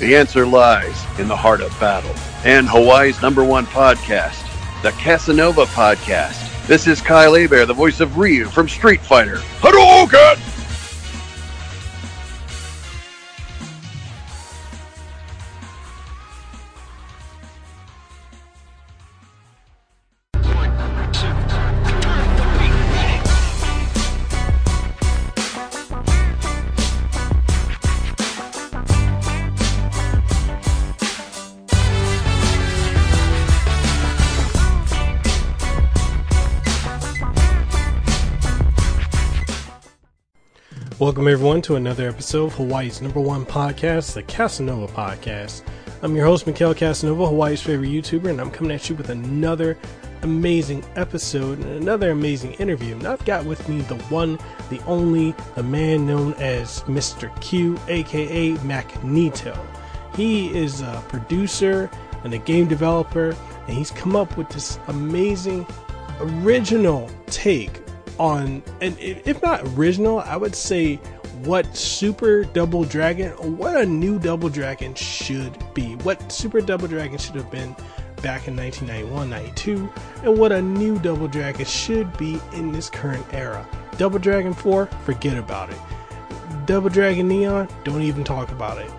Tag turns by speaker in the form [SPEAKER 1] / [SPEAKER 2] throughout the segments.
[SPEAKER 1] The answer lies in the heart of battle. And Hawaii's number one podcast, the Kasanova Podcast. This is Kyle Hebert, the voice of Ryu from Street Fighter. Hadouken!
[SPEAKER 2] Welcome, everyone, to another episode of Hawaii's number one podcast, the Kasanova Podcast. I'm your host, Mekel Kasanova, Hawaii's favorite YouTuber, and I'm coming at you with another amazing episode and another amazing interview. And I've got with me the one, the only, the man known as Mr. Q, aka Machneto. He is a producer and a game developer, and he's come up with this amazing, original take on, and if not original, I would say what Super Double Dragon, what a new Double Dragon should be, what Super Double Dragon should have been back in 1991 92, and what a new Double Dragon should be in this current era. Double Dragon 4, forget about it. Double Dragon Neon, don't even talk about it.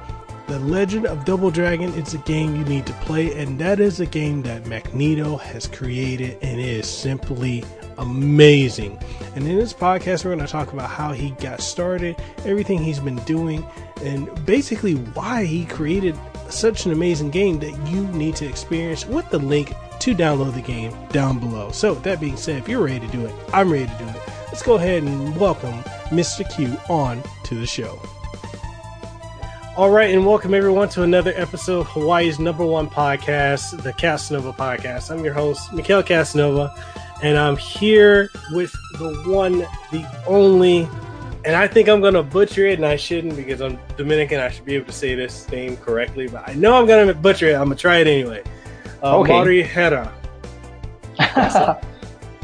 [SPEAKER 2] The Legend of Double Dragon is a game you need to play, and that is a game that Machneto has created, and it is simply amazing. And in this podcast, we're going to talk about how he got started, everything he's been doing, and basically why he created such an amazing game that you need to experience with the link to download the game down below. So, that being said, if you're ready to do it, I'm ready to do it. Let's go ahead and welcome Mr. Q on to the show. All right, and welcome everyone to another episode of Hawaii's number one podcast, the Kasanova Podcast. I'm your host, Mekel Kasanova, and I'm here with the one, the only, and I think I'm gonna butcher it, and I shouldn't because I'm Dominican. I should be able to say this name correctly, but I know I'm gonna butcher it. I'm gonna try it anyway. Uh,
[SPEAKER 3] Okay.
[SPEAKER 2] Mauri Hera.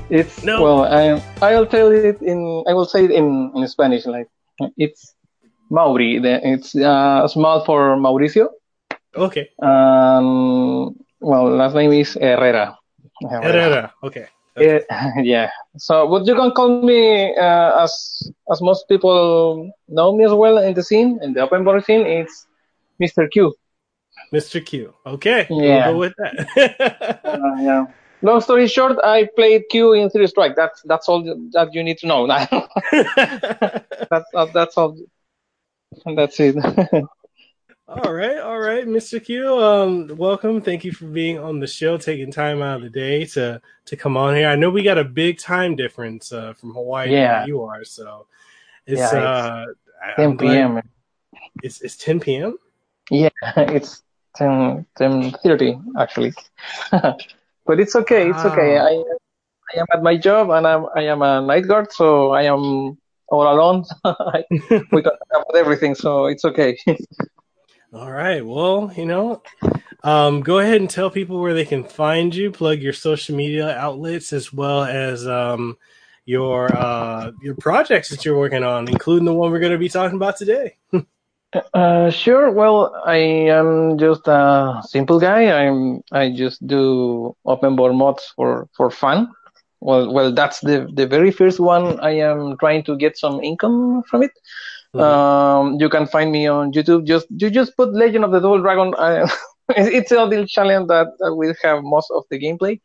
[SPEAKER 3] it's
[SPEAKER 2] No.
[SPEAKER 3] well, I I'll tell it in I will say it in in Spanish. Like it's Mauri. It's uh, small for Mauricio.
[SPEAKER 2] Okay,
[SPEAKER 3] Um, well, last name is Herrera.
[SPEAKER 2] Herrera. Okay.
[SPEAKER 3] Eh, yeah. So, but you can call me uh, as as most people know me as well in the scene, in the OpenBOR scene. It's Mr. Q.
[SPEAKER 2] Mr. Q. Okay,
[SPEAKER 3] Yeah.
[SPEAKER 2] we'll go with that.
[SPEAKER 3] Uh, yeah. Long story short, I played Q in Three Strike. That's that's all that you need to know. that's that's all. That's it.
[SPEAKER 2] All right, all right, Mr. Q. Um, welcome. Thank you for being on the show, taking time out of the day to to come on here. I know we got a big time difference uh, from Hawaii
[SPEAKER 3] Yeah.
[SPEAKER 2] where you are, so it's
[SPEAKER 3] Yeah, it's
[SPEAKER 2] uh,
[SPEAKER 3] 10 p.m.
[SPEAKER 2] It's it's 10 p.m.
[SPEAKER 3] Yeah, it's 10 10:30 actually. but it's okay. It's okay. I I am at my job and I'm I am a night guard, so I am all alone. we can talk about everything, so it's okay.
[SPEAKER 2] All right. Well, you know, um, go ahead and tell people where they can find you. Plug your social media outlets as well as um, your uh, your projects that you're working on, including the one we're going to be talking about today.
[SPEAKER 3] Uh, sure. Well, I am just a simple guy. I'm I just do OpenBOR mods for for fun. Well, well, that's the the very first one. I am trying to get some income from it.
[SPEAKER 2] Mhm.
[SPEAKER 3] Um, you can find me on YouTube. Just you just put Legend of the Double Dragon. Uh, it's a little challenge that, that will have most of the gameplay.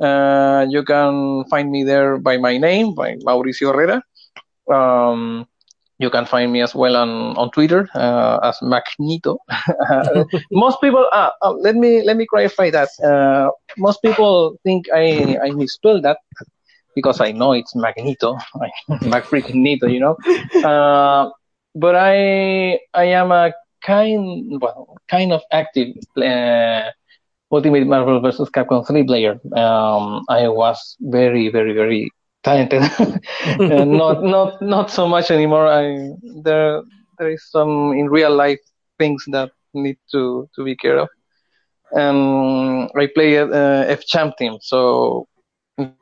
[SPEAKER 3] Uh, you can find me there by my name, by Mauricio Herrera. Um, you can find me as well on on Twitter uh, as Mahcneto. most people, uh, uh, let me let me clarify that. Uh, most people think I I misspelled that because I know it's Magneto, Mag freaking Nito, you know. Uh, but I I am a kind well kind of active uh, Ultimate Marvel vs. Capcom 3 player. Um, I was very very very talented. Uh, not not not so much anymore. I there there is some in real life things that need to to be care of. And I play uh, F Champ team, so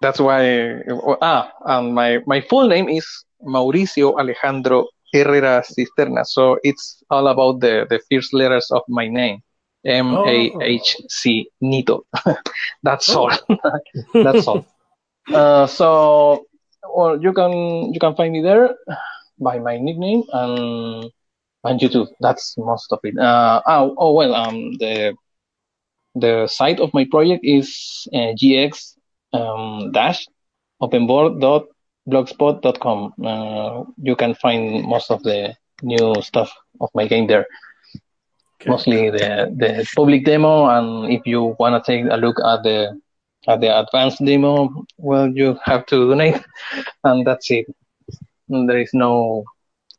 [SPEAKER 3] that's why. Ah, and my my full name is Mauricio Alejandro Herrera Cisterna. So it's all about the, the first letters of my name. M A H C Nito. That's all. That's all. Uh, so well, you can you can find me there by my nickname and and YouTube. That's most of it. Uh, oh, oh well, um, the the site of my project is uh, gx um, dash openbor.blogspot.com. Uh, you can find most of the new stuff of my game there. Okay. Mostly the the public demo, and if you want to take a look at the at the advanced demo, well, you have to donate, and that's it. There is no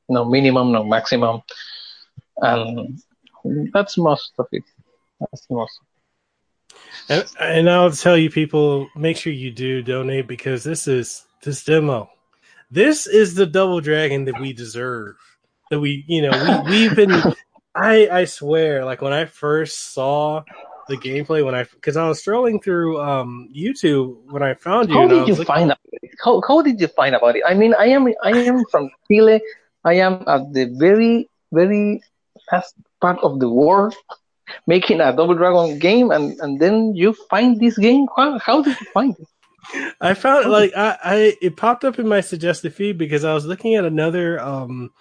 [SPEAKER 3] no minimum, no maximum, and that's most of it. That's most.
[SPEAKER 2] And, and I'll tell you, people, make sure you do donate because this is this demo. This is the double dragon that we deserve. That we, you know, we, we've been. I I swear, like when I first saw the gameplay, when I because I was strolling through um YouTube when I found you.
[SPEAKER 3] How did you find out? How how did you find about it? I mean, I am I am from Chile. I am at the very very last part of the world making a Double Dragon game, and and then you find this game. How, how did you find it?
[SPEAKER 2] I found like I, I it popped up in my suggested feed because I was looking at another um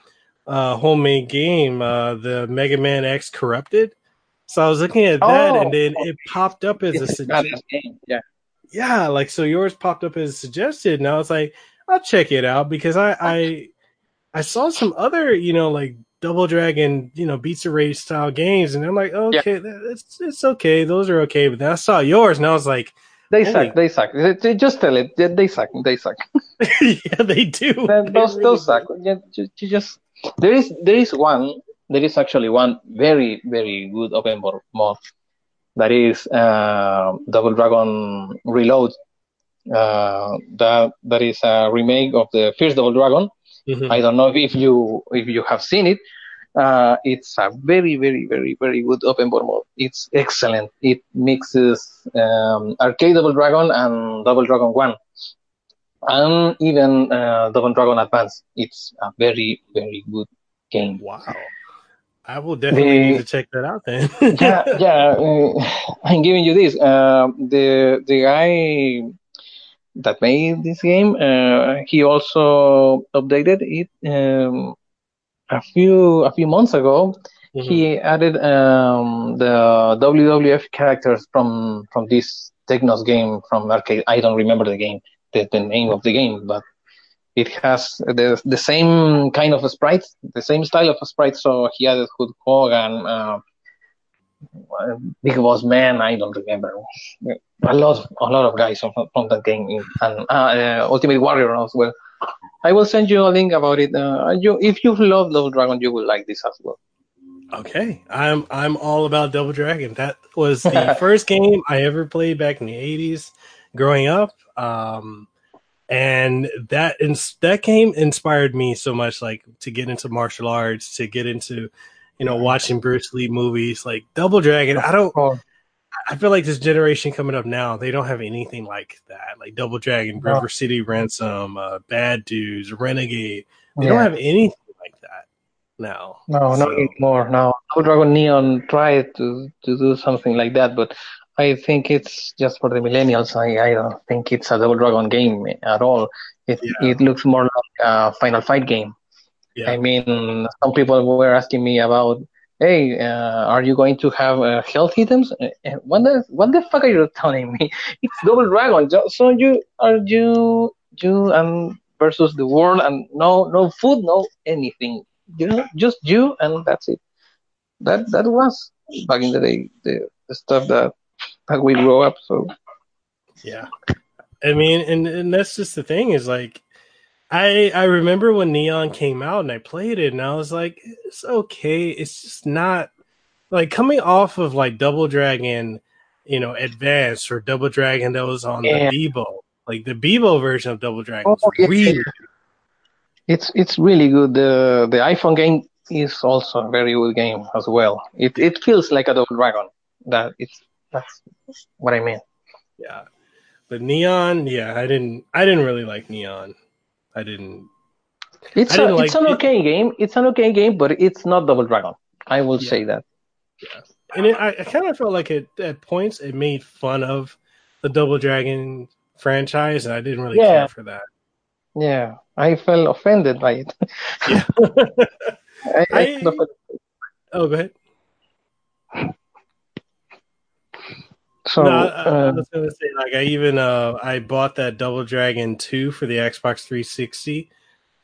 [SPEAKER 2] uh homemade game, uh the Mega Man X Corrupted. So I was looking at that oh, and then it popped up as a suggested game. Yeah. Yeah, like so yours popped up as suggested and I was like, I'll check it out because I I I saw some other, you know, like Double Dragon, you know, Beats of Rage style games, and I'm like, okay, yeah. it's it's okay, those are okay. But then I saw yours, and I was like,
[SPEAKER 3] they suck, they suck. Just tell it, they suck, they suck.
[SPEAKER 2] yeah, they do.
[SPEAKER 3] Those they really those suck. You, you just there is there is one there is actually one very very good OpenBOR mod that is uh, Double Dragon Reload. Uh, that that is a remake of the first Double Dragon Mm-hmm. I don't know if you if you have seen it. Uh, it's a very very very very good OpenBOR mode. It's excellent. It mixes um, arcade Double Dragon and Double Dragon One, and even uh, Double Dragon Advance. It's a very very good game.
[SPEAKER 2] Wow. I will definitely the, need to check that out then.
[SPEAKER 3] yeah, yeah. Uh, I'm giving you this. Uh, the the guy that made this game. Uh, he also updated it um, a few a few months ago. Mm-hmm. He added um, the WWF characters from from this Technos game from arcade. I don't remember the game, the, the name of the game, but it has the the same kind of sprites, the same style of sprites. So he added Hulk Hogan, uh, Big Boss Man. I don't remember a lot, a lot of guys from, from that game, and uh, uh, Ultimate Warrior as well. I will send you a link about it. Uh, you, if you love Double Dragon, you will like this as well.
[SPEAKER 2] Okay, I'm I'm all about Double Dragon. That was the first game I ever played back in the '80s, growing up. Um, and that ins- that game inspired me so much, like to get into martial arts, to get into, you know, watching Bruce Lee movies. Like Double Dragon, I don't. I feel like this generation coming up now, they don't have anything like that. Like Double Dragon, River City Ransom, uh, Bad Dudes, Renegade. They yeah. don't have anything like that now.
[SPEAKER 3] No, so. not anymore. No, Double Dragon Neon tried to to do something like that, but I think it's just for the millennials. I, I don't think it's a Double Dragon game at all. It yeah. it looks more like a Final Fight game. Yeah. I mean, some people were asking me about hey, uh, are you going to have uh, health items? Uh, uh, what the what the fuck are you telling me? It's Double Dragon. So you are you you and versus the world and no no food, no anything. You know, just you and that's it. That that was back in the day the, the stuff that that we grew up. So
[SPEAKER 2] yeah, I mean, and and that's just the thing is like I I remember when Neon came out and I played it and I was like, it's okay. It's just not like coming off of like Double Dragon, you know, Advanced or Double Dragon that was on yeah. the Zeebo. Like the Zeebo version of Double Dragon oh, yeah. weird.
[SPEAKER 3] It's it's really good. The the iPhone game is also a very good game as well. It it feels like a Double Dragon. That it's that's what I mean.
[SPEAKER 2] Yeah. But Neon, yeah, I didn't I didn't really like Neon. I didn't.
[SPEAKER 3] It's, a, like it's an okay game. It's an okay game, but it's not Double Dragon. I will yeah. say that.
[SPEAKER 2] Yeah, and it, I, I kind of felt like it at points it made fun of the Double Dragon franchise, and I didn't really yeah. care for that.
[SPEAKER 3] Yeah, I felt offended by it. yeah.
[SPEAKER 2] I, I, oh, go ahead. So no, I, I, uh, was gonna say, like, I even uh, I bought that Double Dragon two for the Xbox 360,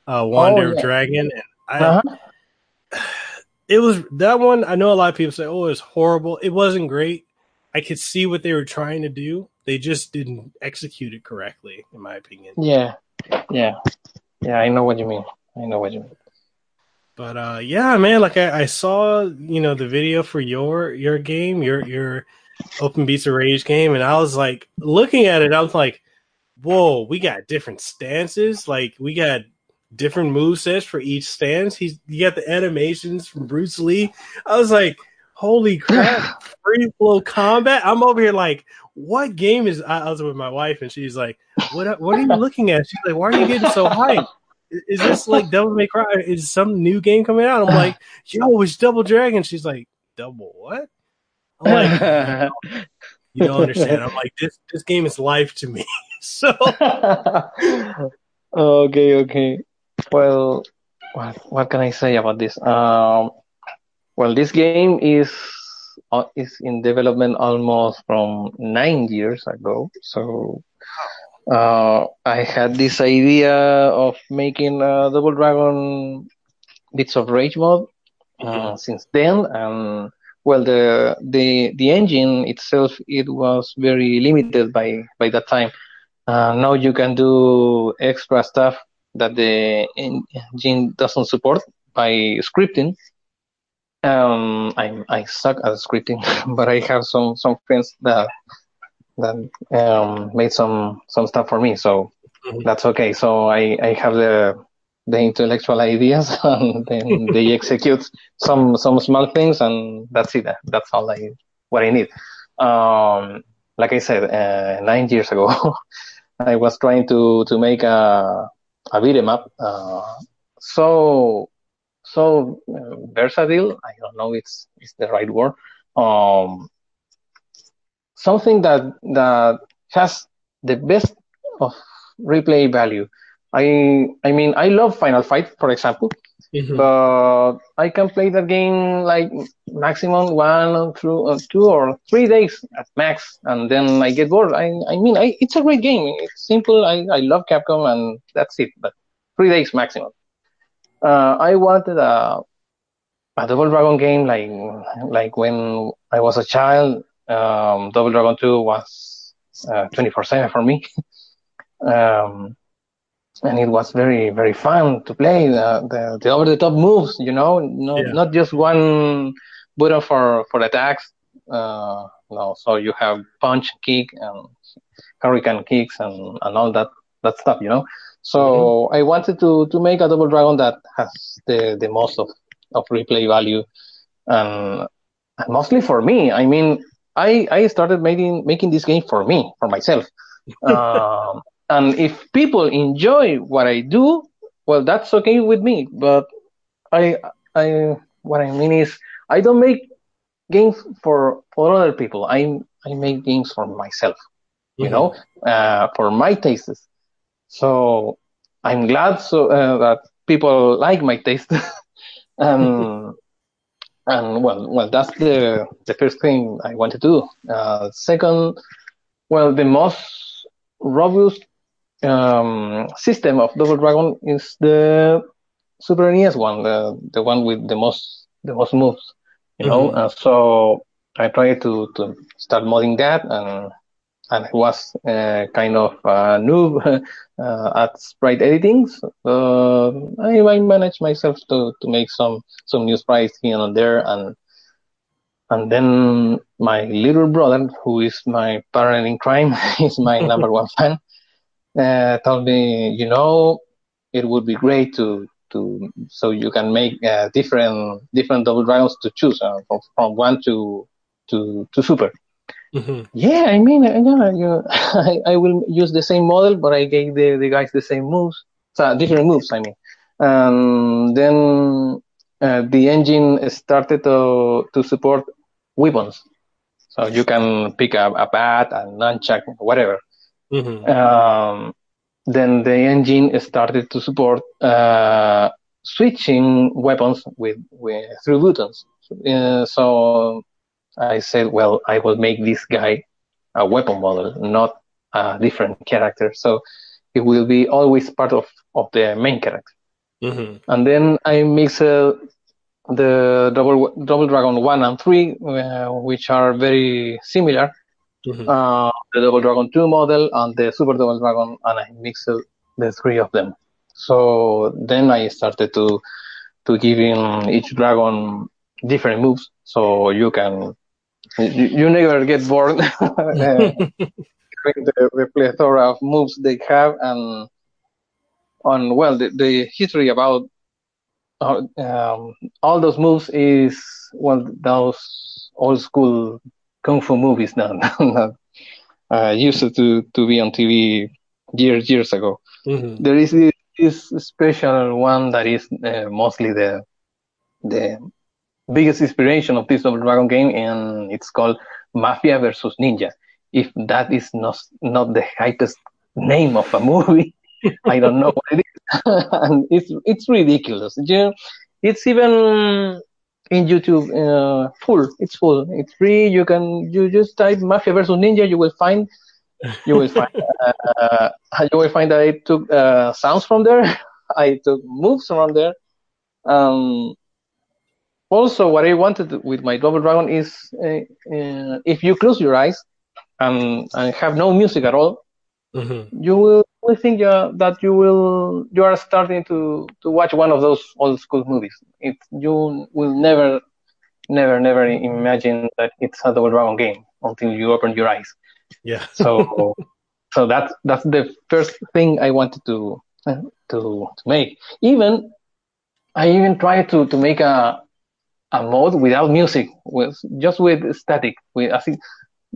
[SPEAKER 2] uh, Wander oh, yeah. Dragon, and I, uh-huh. it was that one. I know a lot of people say, "Oh, it's horrible." It wasn't great. I could see what they were trying to do. They just didn't execute it correctly, in my opinion.
[SPEAKER 3] Yeah, yeah, yeah. I know what you mean. I know what you mean.
[SPEAKER 2] But uh, yeah, man, like I, I saw, you know, the video for your your game, your your Open Beats of Rage game, and I was like looking at it, I was like, whoa, we got different stances. Like we got different move sets for each stance. He's you got the animations from Bruce Lee. I was like, holy crap, free flow combat. I'm over here like, what game is I, I was with my wife and she's like, What what are you looking at? She's like, Why are you getting so hyped? Is this like Devil May Cry? Is some new game coming out? I'm like, yo, it's Double Dragon. She's like, Double what? I'm like, you don't understand. I'm like, this this game is life to me. so
[SPEAKER 3] okay, okay. Well, what what can I say about this? Um, well, this game is uh, is in development almost from nine years ago. So uh, I had this idea of making a Double Dragon Beats of Rage mod uh, since then, and well the the the engine itself it was very limited by by that time. Uh, now you can do extra stuff that the engine doesn't support by scripting. Um i i suck at scripting but i have some some friends that that um made some some stuff for me so mm-hmm. that's okay. So i i have the the intellectual ideas and then they execute some some small things and that's it. That's all i what i need. Um like i said uh, nine years ago i was trying to to make a a beat up uh, so so uh, versatile i don't know it's it's the right word. Um something that that has the best of replay value I I mean I love Final Fight, for example, mm-hmm. but I can play that game like maximum one through uh, two or three days at max, and then I get bored. I I mean I, it's a great game. It's simple. I I love Capcom, and that's it. But three days maximum. Uh, I wanted a a Double Dragon game like like when I was a child. Um, Double Dragon Two was uh, twenty four seven for me. um, and it was very very fun to play the the, the over the top moves. You know, no, yeah. not just one button for for attacks. Uh, no, so you have punch, kick, and hurricane kicks, and and all that that stuff. You know. So mm-hmm. I wanted to to make a double dragon that has the the most of of replay value, and, and mostly for me. I mean, I I started making making this game for me for myself. um, and if people enjoy what I do, well, that's okay with me. But I, I, what I mean is, I don't make games for for other people. I I make games for myself. You mm-hmm. know, uh, for my tastes. So I'm glad so uh, that people like my taste. and and well, well, that's the the first thing I want to do. Uh, second, well, the most robust um, system of Double Dragon is the Super NES one, the the one with the most the most moves, you know. Mm-hmm. so I tried to to start modding that, and and I was uh, kind of a noob uh, at sprite editing. So, uh, I, I managed myself to to make some some new sprites here and there, and and then my little brother, who is my partner in crime, is my number one fan uh, told me, you know, it would be great to to so you can make uh, different different double dragons to choose uh, from, from one to to to super. Mm-hmm. Yeah, I mean, uh, yeah, you, I, I will use the same model, but I gave the, the guys the same moves, so different moves. I mean, and then uh, the engine started to to support weapons. So you can pick up a bat, a nunchuck, whatever.
[SPEAKER 2] Mm-hmm.
[SPEAKER 3] Um, then the engine started to support uh, switching weapons with, with through buttons. Uh, so I said, well, I will make this guy a weapon model, not a different character. So it will be always part of, of the main character.
[SPEAKER 2] Mm-hmm.
[SPEAKER 3] And then I mix uh, the double double dragon one and three, uh, which are very similar.
[SPEAKER 2] Mm-hmm.
[SPEAKER 3] Uh, the double dragon two model and the super double dragon, and I mixed the three of them. So then I started to to giving each dragon different moves, so you can you, you never get bored. uh, the, the plethora of moves they have and on well the, the history about uh, um, all those moves is well those old school kung fu movies that uh, used to to be on TV years years ago.
[SPEAKER 2] Mm-hmm.
[SPEAKER 3] There is this, this special one that is uh, mostly the the biggest inspiration of this Double Dragon game, and it's called Mafia versus Ninja. If that is not not the highest name of a movie, I don't know what it is. and it's it's ridiculous. You, it's even in YouTube uh, full. It's full. It's free. You can you just type Mafia versus Ninja. You will find you will find uh, you will find that I took uh, sounds from there. I took moves from there. Um, also, what I wanted with my Double Dragon is uh, uh, if you close your eyes and, and have no music at all,
[SPEAKER 2] Mm-hmm.
[SPEAKER 3] you will, will think uh, that you will you are starting to to watch one of those old school movies. It you will never, never, never imagine that it's a Double Dragon game until you open your eyes.
[SPEAKER 2] Yeah.
[SPEAKER 3] So, so that's that's the first thing I wanted to to to make. Even I even tried to to make a a mode without music, with just with static, with I think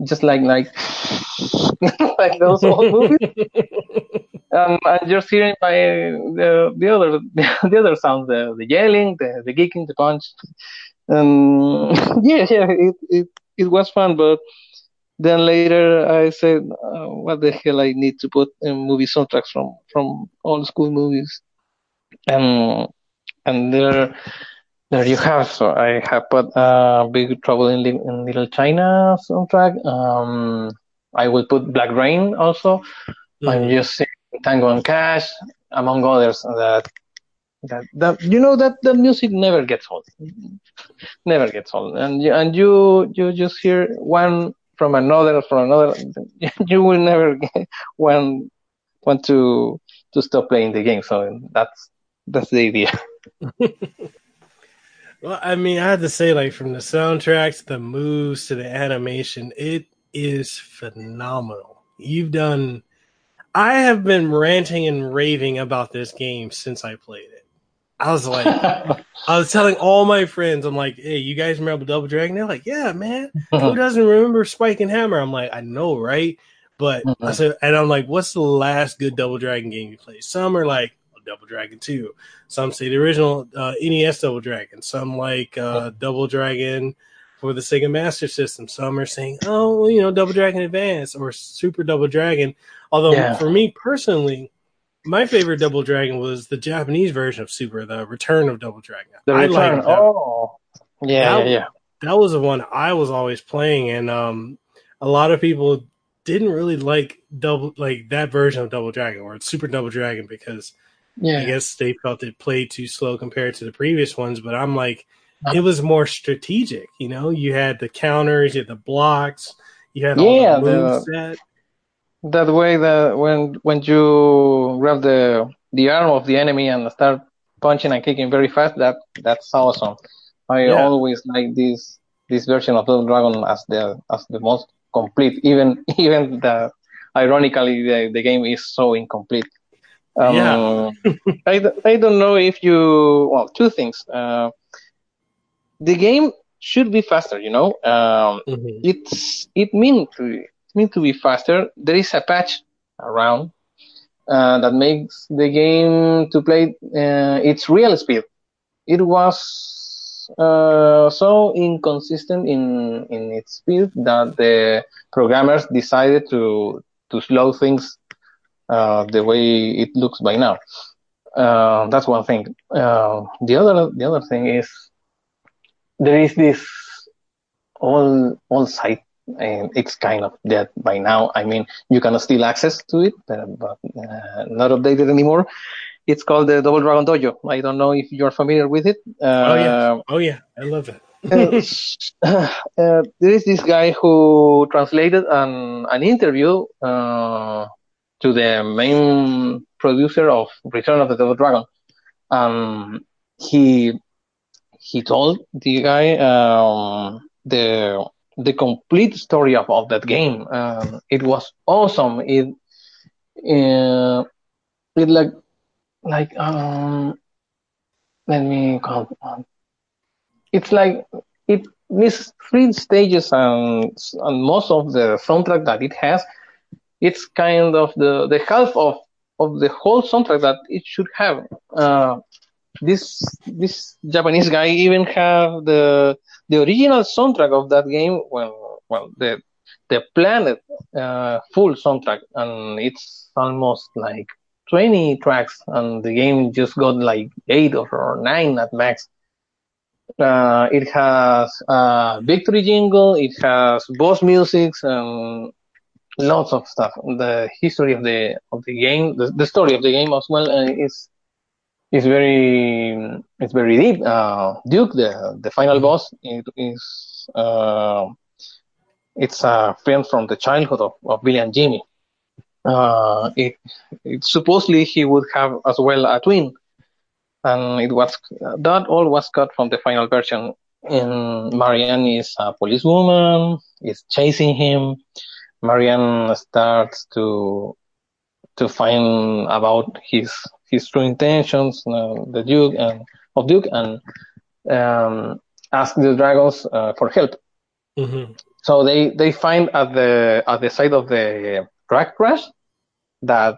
[SPEAKER 3] just like like like those old movies. Um, and just hearing my the the other the other sounds, the the yelling, the the kicking, the punch. Um, yeah, yeah, it, it it was fun, but then later I said, uh, what the hell I need to put in movie soundtracks from from old school movies, and and there there you have. So I have put uh, Big Trouble in, Li- in Little China soundtrack. Um, I will put Black Rain also. I'm
[SPEAKER 2] Mhm.
[SPEAKER 3] just saying Tango and Cash, among others. That that that you know that the music never gets old, never gets old, and you, and you you just hear one from another from another. You will never get one want to to stop playing the game. So that's that's the idea.
[SPEAKER 2] Well, I mean, I had to say, like, from the soundtracks, the moves to the animation, it is phenomenal. You've done. I have been ranting and raving about this game since I played it. I was like, I was telling all my friends, I'm like, hey, you guys remember Double Dragon? They're like, yeah, man. Who doesn't remember Spike and Hammer? I'm like, I know, right? But I
[SPEAKER 3] Mhm.
[SPEAKER 2] said, and I'm like, what's the last good Double Dragon game you played? Some are like Double Dragon 2. Some say the original uh, NES Double Dragon. Some like uh, Double Dragon for the Sega Master System. Some are saying, oh, you know, Double Dragon Advance or Super Double Dragon. Although
[SPEAKER 3] Yeah.
[SPEAKER 2] for me personally, my favorite Double Dragon was the Japanese version of Super, the Return of Double Dragon.
[SPEAKER 3] the
[SPEAKER 2] I
[SPEAKER 3] return.
[SPEAKER 2] liked that
[SPEAKER 3] oh, yeah,
[SPEAKER 2] That-
[SPEAKER 3] yeah, yeah.
[SPEAKER 2] that was the one I was always playing, and um, a lot of people didn't really like double like that version of Double Dragon or Super Double Dragon because I guess they felt it played too slow compared to the previous ones. But I'm like, it was more strategic. You know, you had the counters, you had the blocks, you had
[SPEAKER 3] Yeah,
[SPEAKER 2] the
[SPEAKER 3] the-
[SPEAKER 2] moves set.
[SPEAKER 3] that way that when when you grab the the arm of the enemy and start punching and kicking very fast that that's awesome i
[SPEAKER 2] Yeah.
[SPEAKER 3] always like this this version of Double Dragon as the as the most complete even even the ironically the, the game is so incomplete um,
[SPEAKER 2] Yeah.
[SPEAKER 3] I, I don't know if you well two things uh, the game should be faster you know um,
[SPEAKER 2] Mhm.
[SPEAKER 3] it's it mean to mean to be faster. There is a patch around uh, that makes the game to play uh, its real speed. It was uh, so inconsistent in in its speed that the programmers decided to to slow things uh, the way it looks by now. Uh, that's one thing. Uh, the other the other thing is there is this all all site and it's kind of dead by now. I mean, you can still access to it, but, but uh, not updated anymore. It's called the Double Dragon Dojo. I don't know if you're familiar with it. Uh,
[SPEAKER 2] oh yeah, oh yeah, I love it.
[SPEAKER 3] uh, there is this guy who translated an an interview uh, to the main producer of Return of the Double Dragon. Um, he he told the guy um, the the complete story of, of that game. Um, it was awesome. It uh, it like like um let me count. It's like it needs three stages and and most of the soundtrack that it has, it's kind of the the half of of the whole soundtrack that it should have. Uh, this this Japanese guy even have the the original soundtrack of that game. Well, well, the the planet uh, full soundtrack, and it's almost like 20 tracks, and the game just got like eight or nine at max. Uh, it has a victory jingle, it has boss music, and lots of stuff. The history of the of the game, the, the story of the game as well, uh, is is very it's very deep. Uh, Duke, the the final mm-hmm. boss, it is uh, it's a friend from the childhood of, of Billy and Jimmy. Uh, it, it supposedly he would have as well a twin, and it was that all was cut from the final version. And Marianne is a policewoman, is chasing him. Marianne starts to to find about his his true intentions, uh, the Duke and of Duke, and um, ask the dragons uh, for help. Mm-hmm. So they they find at the at the side of the drag crash that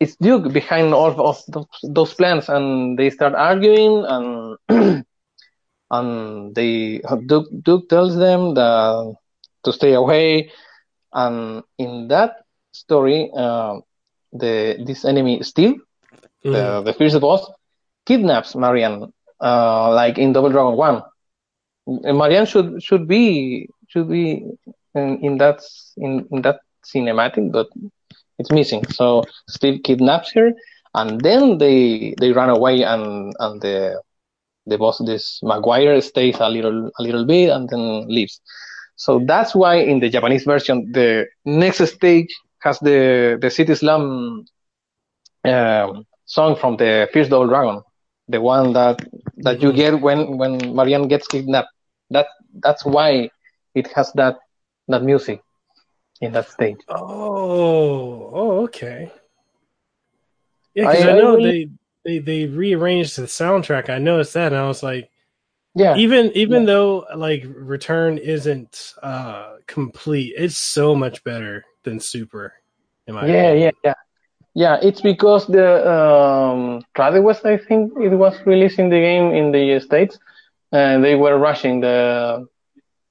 [SPEAKER 3] it's Duke behind all of those, those plans, and they start arguing, and and they Duke, Duke tells them that to stay away, and in that story, uh, the this enemy Steve mm. the the first boss kidnaps Marianne, uh, like in Double Dragon One. And Marianne should should be should be in, in that in, in that cinematic, but it's missing. So Steve kidnaps her, and then they they run away, and and the the boss, this Maguire, stays a little a little bit and then leaves. So that's why in the Japanese version, the next stage has the the City Slam um, song from the First Double Dragon, the one that that you get when when Marianne gets kidnapped. That that's why it has that that music in that stage.
[SPEAKER 2] Oh, oh, okay. Yeah, because I, I, know I really... they, they they rearranged the soundtrack. I noticed that, and I was like, yeah. Even even yeah. though like Return isn't uh complete, it's so much better than Super.
[SPEAKER 3] In my yeah, opinion. yeah, yeah. Yeah, it's because the um, West, I think it was releasing the game in the states, and they were rushing the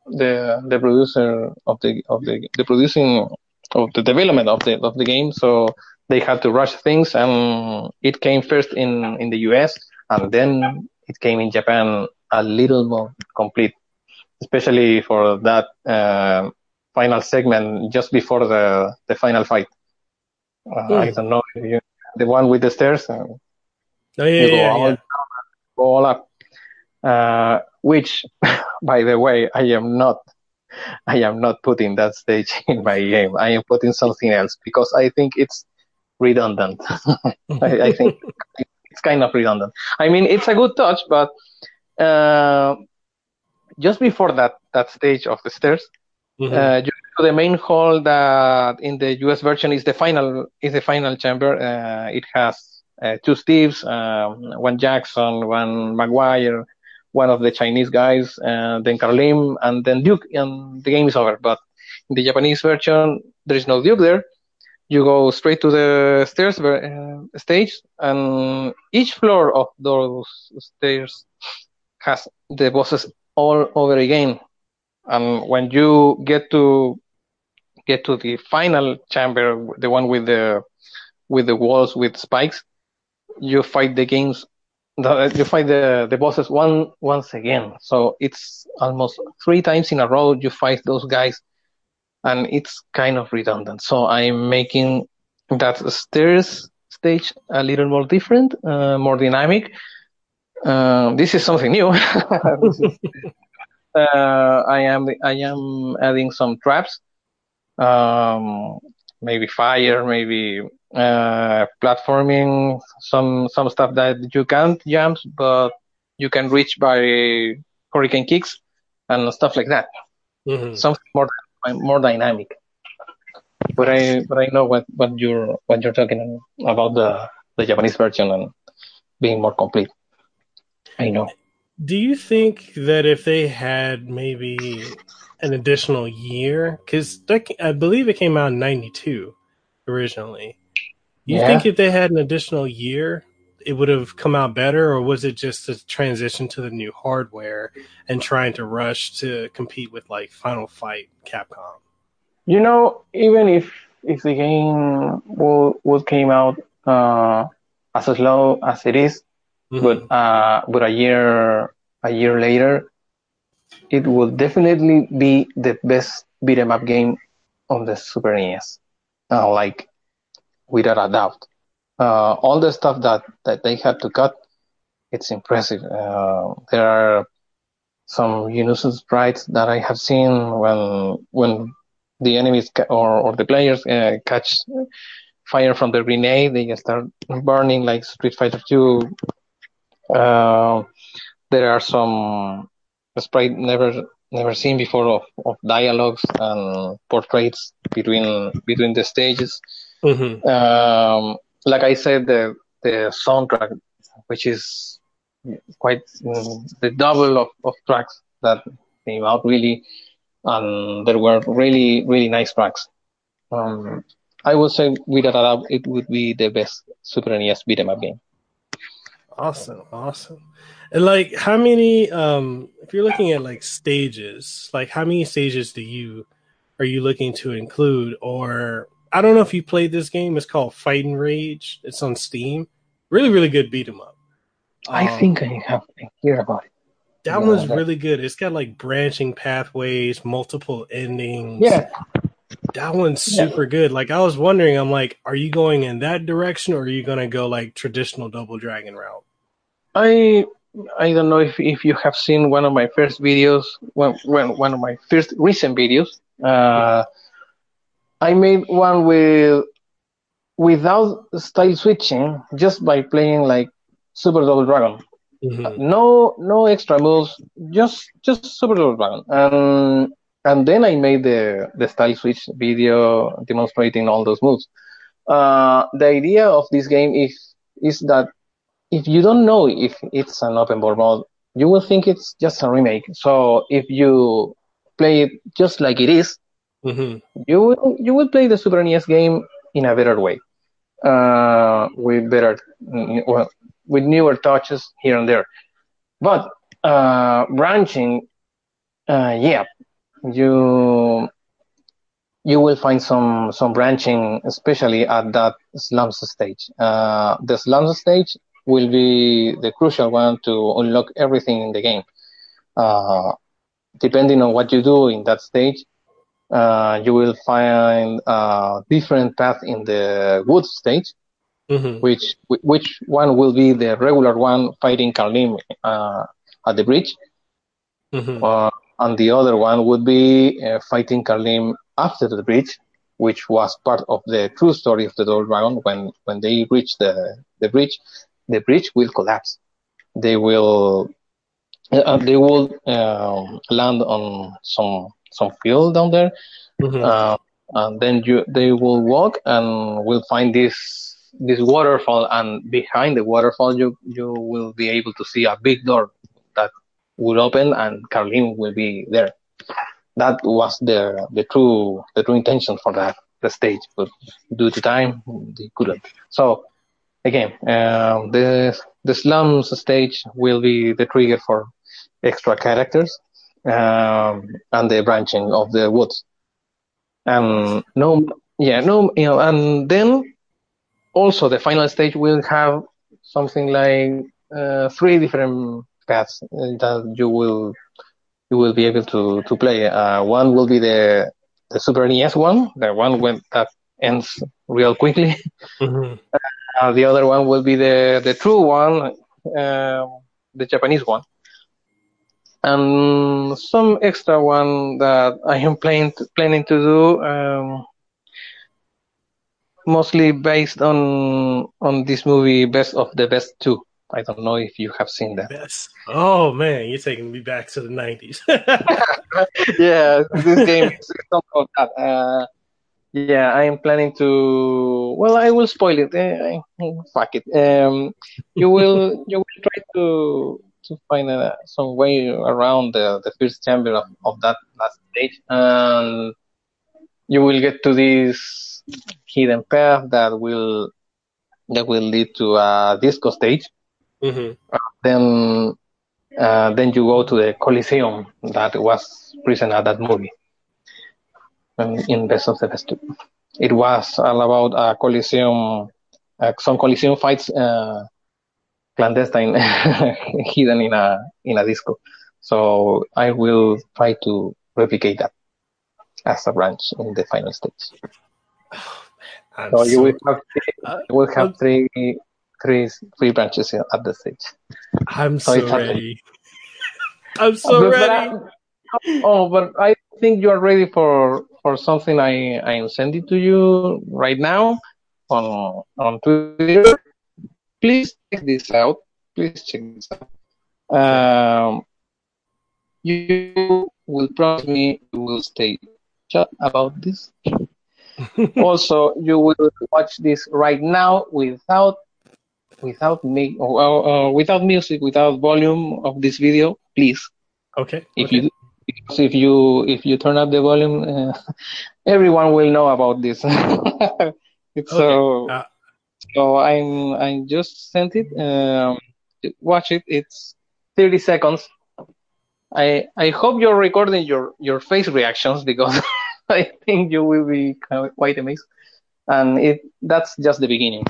[SPEAKER 3] the the producer of the of the the producing of the development of the of the game. So they had to rush things, and it came first in in the US, and then it came in Japan a little more complete, especially for that uh, final segment just before the the final fight. Uh, I don't know if you the one with the stairs. Uh, oh
[SPEAKER 2] yeah, yeah, all, yeah.
[SPEAKER 3] Go all up. Uh, which, by the way, I am not. I am not putting that stage in my game. I am putting something else because I think it's redundant. I, I, think it's kind of redundant. I mean, it's a good touch, but uh, just before that that stage of the stairs, mm-hmm. uh, you to the main hall that in the US version is the final is the final chamber. Uh, it has uh, two Steves, um, one Jackson, one Maguire, one of the Chinese guys, uh, then Carlim, and then Duke, and the game is over. But in the Japanese version, there is no Duke there. you go straight to the stairs uh, stage, and each floor of those stairs has the bosses all over again. And when you get to get to the final chamber, the one with the with the walls with spikes, you fight the games the, you fight the, the bosses one once again. So it's almost three times in a row you fight those guys, and it's kind of redundant. So I'm making that stairs stage a little more different, uh, more dynamic. Uh, this is something new. is, uh, I am I am adding some traps, um, maybe fire, maybe uh, platforming, some some stuff that you can't jump, but you can reach by hurricane kicks and stuff like that. Mm-hmm. Something more more dynamic. But I but I know what, what you're what you're talking about the the Japanese version and being more complete. I know.
[SPEAKER 2] Do you think that if they had maybe an additional year, because I believe it came out in '92 originally, you yeah. think if they had an additional year, it would have come out better, or was it just a transition to the new hardware and trying to rush to compete with like Final Fight, Capcom?
[SPEAKER 3] You know, even if if the game would would came out uh, as slow as it is, mm-hmm. but uh, but a year a year later, it would definitely be the best beat 'em up game on the Super NES. Uh, like without a doubt. Uh, all the stuff that, that they had to cut, it's impressive. Uh, there are some Unison sprites that I have seen when when the enemies ca- or, or the players uh, catch fire from the grenade, they start burning like Street Fighter 2. Uh, there are some sprite never never seen before of, of dialogues and portraits between between the stages. Mm-hmm. Um, like I said, the the soundtrack, which is quite um, the double of, of tracks that came out really, and there were really really nice tracks. Um, I would say without a doubt, it would be the best Super NES beat 'em up game.
[SPEAKER 2] Awesome, awesome. And like, how many? Um, if you're looking at like stages, like how many stages do you are you looking to include, or I don't know if you played this game. It's called Fighting Rage. It's on Steam. Really, really good beat 'em up.
[SPEAKER 3] I um, think I have hear about it.
[SPEAKER 2] That yeah, one's really good. It's got like branching pathways, multiple endings.
[SPEAKER 3] Yeah.
[SPEAKER 2] That one's super good. Like I was wondering, I'm like, are you going in that direction or are you gonna go like traditional double dragon route?
[SPEAKER 3] I I don't know if, if you have seen one of my first videos, one, one, one of my first recent videos. Uh, I made one with without style switching, just by playing like Super Double Dragon. Mm-hmm. no, no extra moves, just just Super Double Dragon, and and then I made the the style switch video demonstrating all those moves. Uh, the idea of this game is is that if you don't know if it's an OpenBOR mode, you will think it's just a remake. So if you play it just like it is, mm-hmm. you will you will play the Super NES game in a better way, uh, with better well, with newer touches here and there. But uh, branching, uh, yeah, you you will find some some branching, especially at that slums stage. Uh, the slums stage will be the crucial one to unlock everything in the game. Uh, depending on what you do in that stage, uh, you will find a different path in the wood stage, mm-hmm. which which one will be the regular one fighting Carlin uh, at the bridge, mm-hmm. uh, and the other one would be uh, fighting Carlin after the bridge, which was part of the true story of the Double Dragon. When when they reach the the bridge, the bridge will collapse. They will uh, they will um, land on some some field down there, mm-hmm. uh, and then you they will walk and will find this this waterfall, and behind the waterfall you you will be able to see a big door that will open, and Carlin will be there. That was the the true the true intention for that the stage, but due to time, they couldn't. So again, um, the the slums stage will be the trigger for extra characters um, and the branching of the woods. And no, yeah, no, you know, and then also the final stage will have something like uh, three different paths that you will you will be able to to play. Uh, one will be the the Super NES one, the one when that ends real quickly. Mm-hmm. Uh, the other one will be the the true one, um, the Japanese one, and some extra one that I am planning to, planning to do. Um, mostly based on on this movie, Best of the Best Two. I don't know if you have seen that.
[SPEAKER 2] Best. Oh man, you're taking me back to the '90s.
[SPEAKER 3] yeah, this game is about that. Uh, yeah, I am planning to. Well, I will spoil it. Eh, fuck it. Um, you will. you will try to to find uh, some way around the, the first chamber of, of that last stage, and you will get to this hidden path that will that will lead to a disco stage. Mm-hmm. Uh, then uh, then you go to the Coliseum that was present at that movie in Best of the Best. It was all about a Coliseum, uh, some Coliseum fights, uh, clandestine, hidden in a in a disco. So I will try to replicate that as a branch in the final stage. Oh, so, so, you will have three, uh, you will have three three three branches at the stage.
[SPEAKER 2] I'm so, so ready. I'm so but, ready. But
[SPEAKER 3] I, oh, but I think you are ready for for something I I am sending to you right now on on Twitter. Please check this out. Please check this out. Um, you will promise me you will stay chat about this. also, you will watch this right now without without me uh, uh, without music, without volume of this video, please.
[SPEAKER 2] Okay.
[SPEAKER 3] If
[SPEAKER 2] okay.
[SPEAKER 3] you because if you if you turn up the volume, uh, everyone will know about this. so uh, so I'm I just sent it. Um, watch it. It's 30 seconds. I I hope you're recording your your face reactions because I think you will be quite amazed. And it that's just the beginning.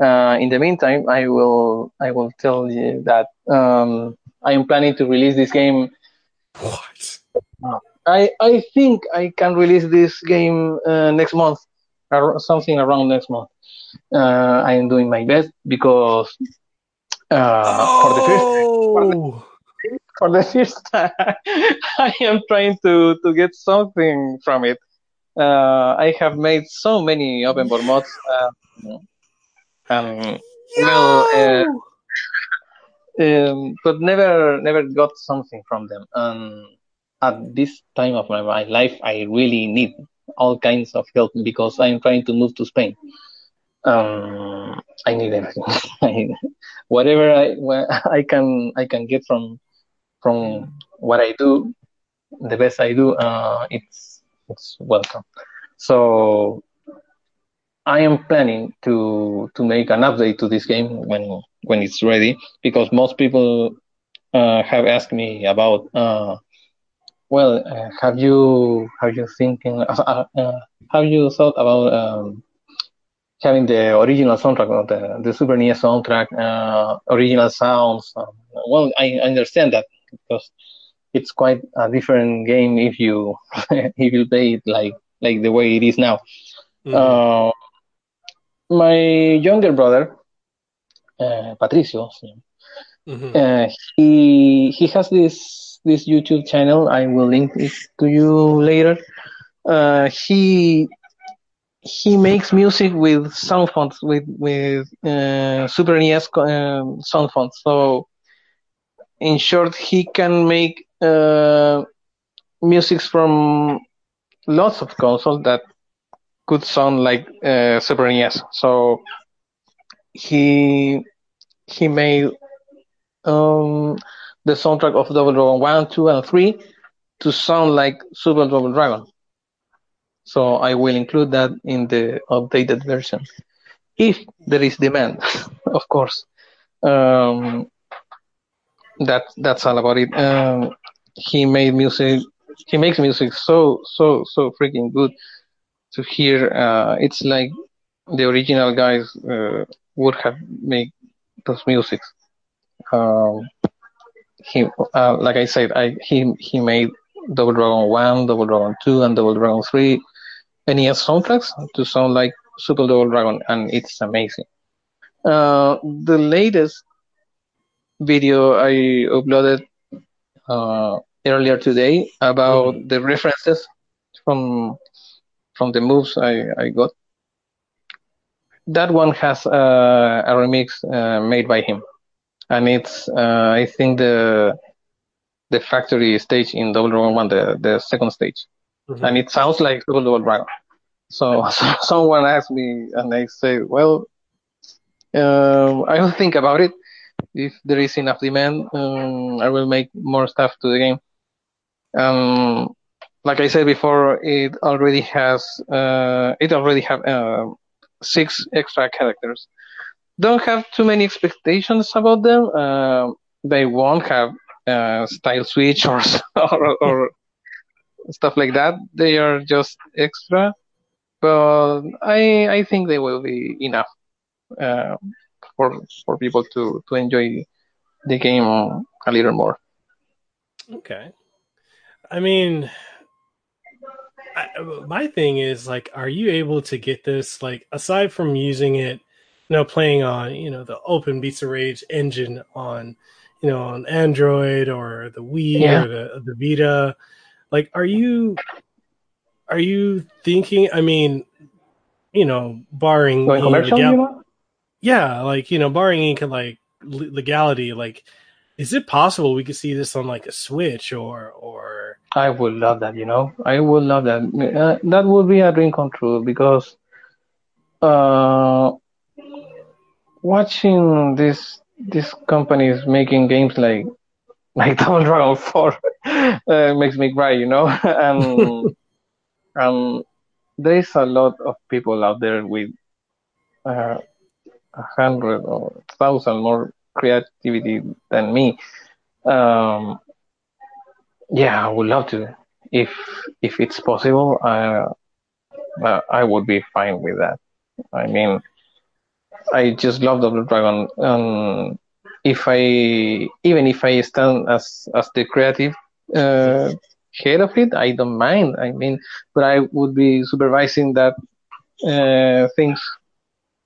[SPEAKER 3] Uh, in the meantime, I will I will tell you that um, I am planning to release this game.
[SPEAKER 2] What?
[SPEAKER 3] I I think I can release this game uh, next month, or something around next month. Uh, I am doing my best because
[SPEAKER 2] oh! for the first for the, oh!
[SPEAKER 3] for the first time, I am trying to to get something from it. Uh, I have made so many OpenBOR mods. Um, um, well, uh, um, but never never got something from them. And at this time of my, my life, I really need all kinds of help because I'm trying to move to Spain. Um, I need everything. whatever I I can I can get from from what I do, the best I do, uh, it's it's welcome. So I am planning to to make an update to this game when when it's ready because most people uh, have asked me about. Uh, well, uh, have you have you thinking uh, uh, have you thought about um, having the original soundtrack of the the Super NES soundtrack, uh, original sounds? Um, well, I understand that because it's quite a different game if you if you play it like like the way it is now. Mm-hmm my younger brother, uh, Patricio, mm-hmm. uh, he he has this this YouTube channel. I will link it to you later. Uh, he he makes music with sound fonts with with uh, Super NES um, sound fonts. So in short, he can make uh, music from lots of consoles that could sound like uh, Super NES. So he he made um, the soundtrack of Double Dragon one, two, and three to sound like Super Double Dragon. So I will include that in the updated version. If there is demand, of course. Um, that that's all about it. Um, he made music. He makes music so so so freaking good to hear. Uh, it's like the original guys uh, would have made those musics. Um, he, uh, like I said, I he he made Double Dragon One, Double Dragon Two, and Double Dragon Three NES soundtracks to sound like Super Double Dragon, and it's amazing. Uh, the latest video I uploaded uh, earlier today about mm-hmm. the references from from the moves I, I got. That one has uh, a remix uh, made by him, and it's uh, I think the the factory stage in Double Dragon One, the the second stage, mm-hmm. and it sounds like Double Double Dragon. So, so someone asked me, and I say, well, um, I will think about it if there is enough demand, um, I will make more stuff to the game. Um, like I said before, it already has uh, it already have uh, six extra characters. Don't have too many expectations about them. Uh, they won't have uh, style switch or, or, or stuff like that. They are just extra, but I I think they will be enough. Uh, for for people to to enjoy the game a little more.
[SPEAKER 2] Okay, I mean, I, my thing is like, are you able to get this like aside from using it, you know, playing on you know the Open Beats of Rage engine on you know on Android or the Wii yeah. or the the Vita, like, are you are you thinking? I mean, you know, barring
[SPEAKER 3] you know?
[SPEAKER 2] yeah, like you know, barring any kind like legality, like is it possible we could see this on like a Switch or or?
[SPEAKER 3] I would love that. You know, I would love that. Uh, that would be a dream come true because uh, watching this these companies making games like like Double Dragon Four uh, makes me cry. You know, and um, there is a lot of people out there with uh, a hundred or thousand more creativity than me. Um, yeah, I would love to. If if it's possible, I uh, I would be fine with that. I mean, I just love Double Dragon. Um, if I even if I stand as as the creative uh, head of it, I don't mind. I mean, but I would be supervising that uh, things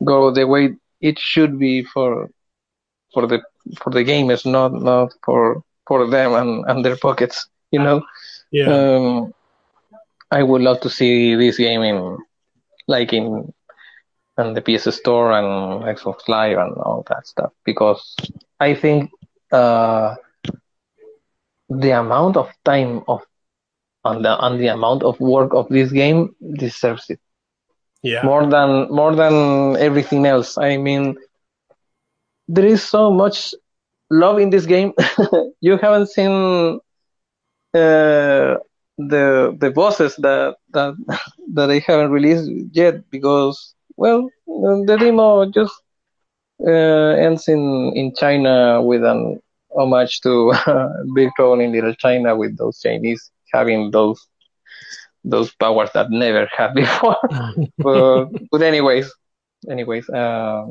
[SPEAKER 3] go the way it should be for for the for the gamers, not not for for them and, and their pockets. You know.
[SPEAKER 2] Yeah. Um,
[SPEAKER 3] I would love to see this game in like in and the PS Store and Xbox Live and all that stuff because I think uh, the amount of time of and the, and the amount of work of this game deserves it.
[SPEAKER 2] Yeah.
[SPEAKER 3] More than more than everything else. I mean, there is so much love in this game. you haven't seen uh, the the bosses that that that they haven't released yet because well the demo just uh, ends in in China with an homage to Big Trouble in Little China with those Chinese having those those powers that never had before. but, but anyways, anyways, uh,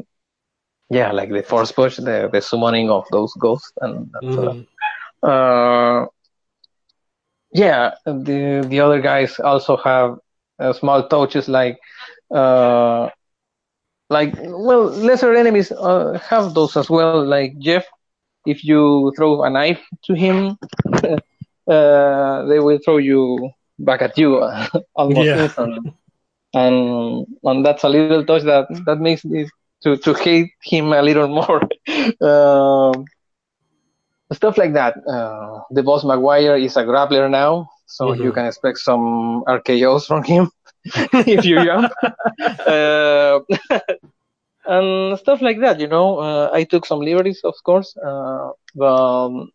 [SPEAKER 3] yeah, like the force push, the the summoning of those ghosts, and mm-hmm. uh, yeah, the the other guys also have uh, small touches like. Uh, like well, lesser enemies uh, have those as well. Like Jeff, if you throw a knife to him, uh, they will throw you back at you almost yeah. instantly. And and that's a little touch that that makes me to to hate him a little more. Stuff like that. Uh, the boss Maguire is a grappler now, so mm-hmm. you can expect some RKO's from him if you jump. uh, and stuff like that, you know. Uh, I took some liberties, of course, uh, but um,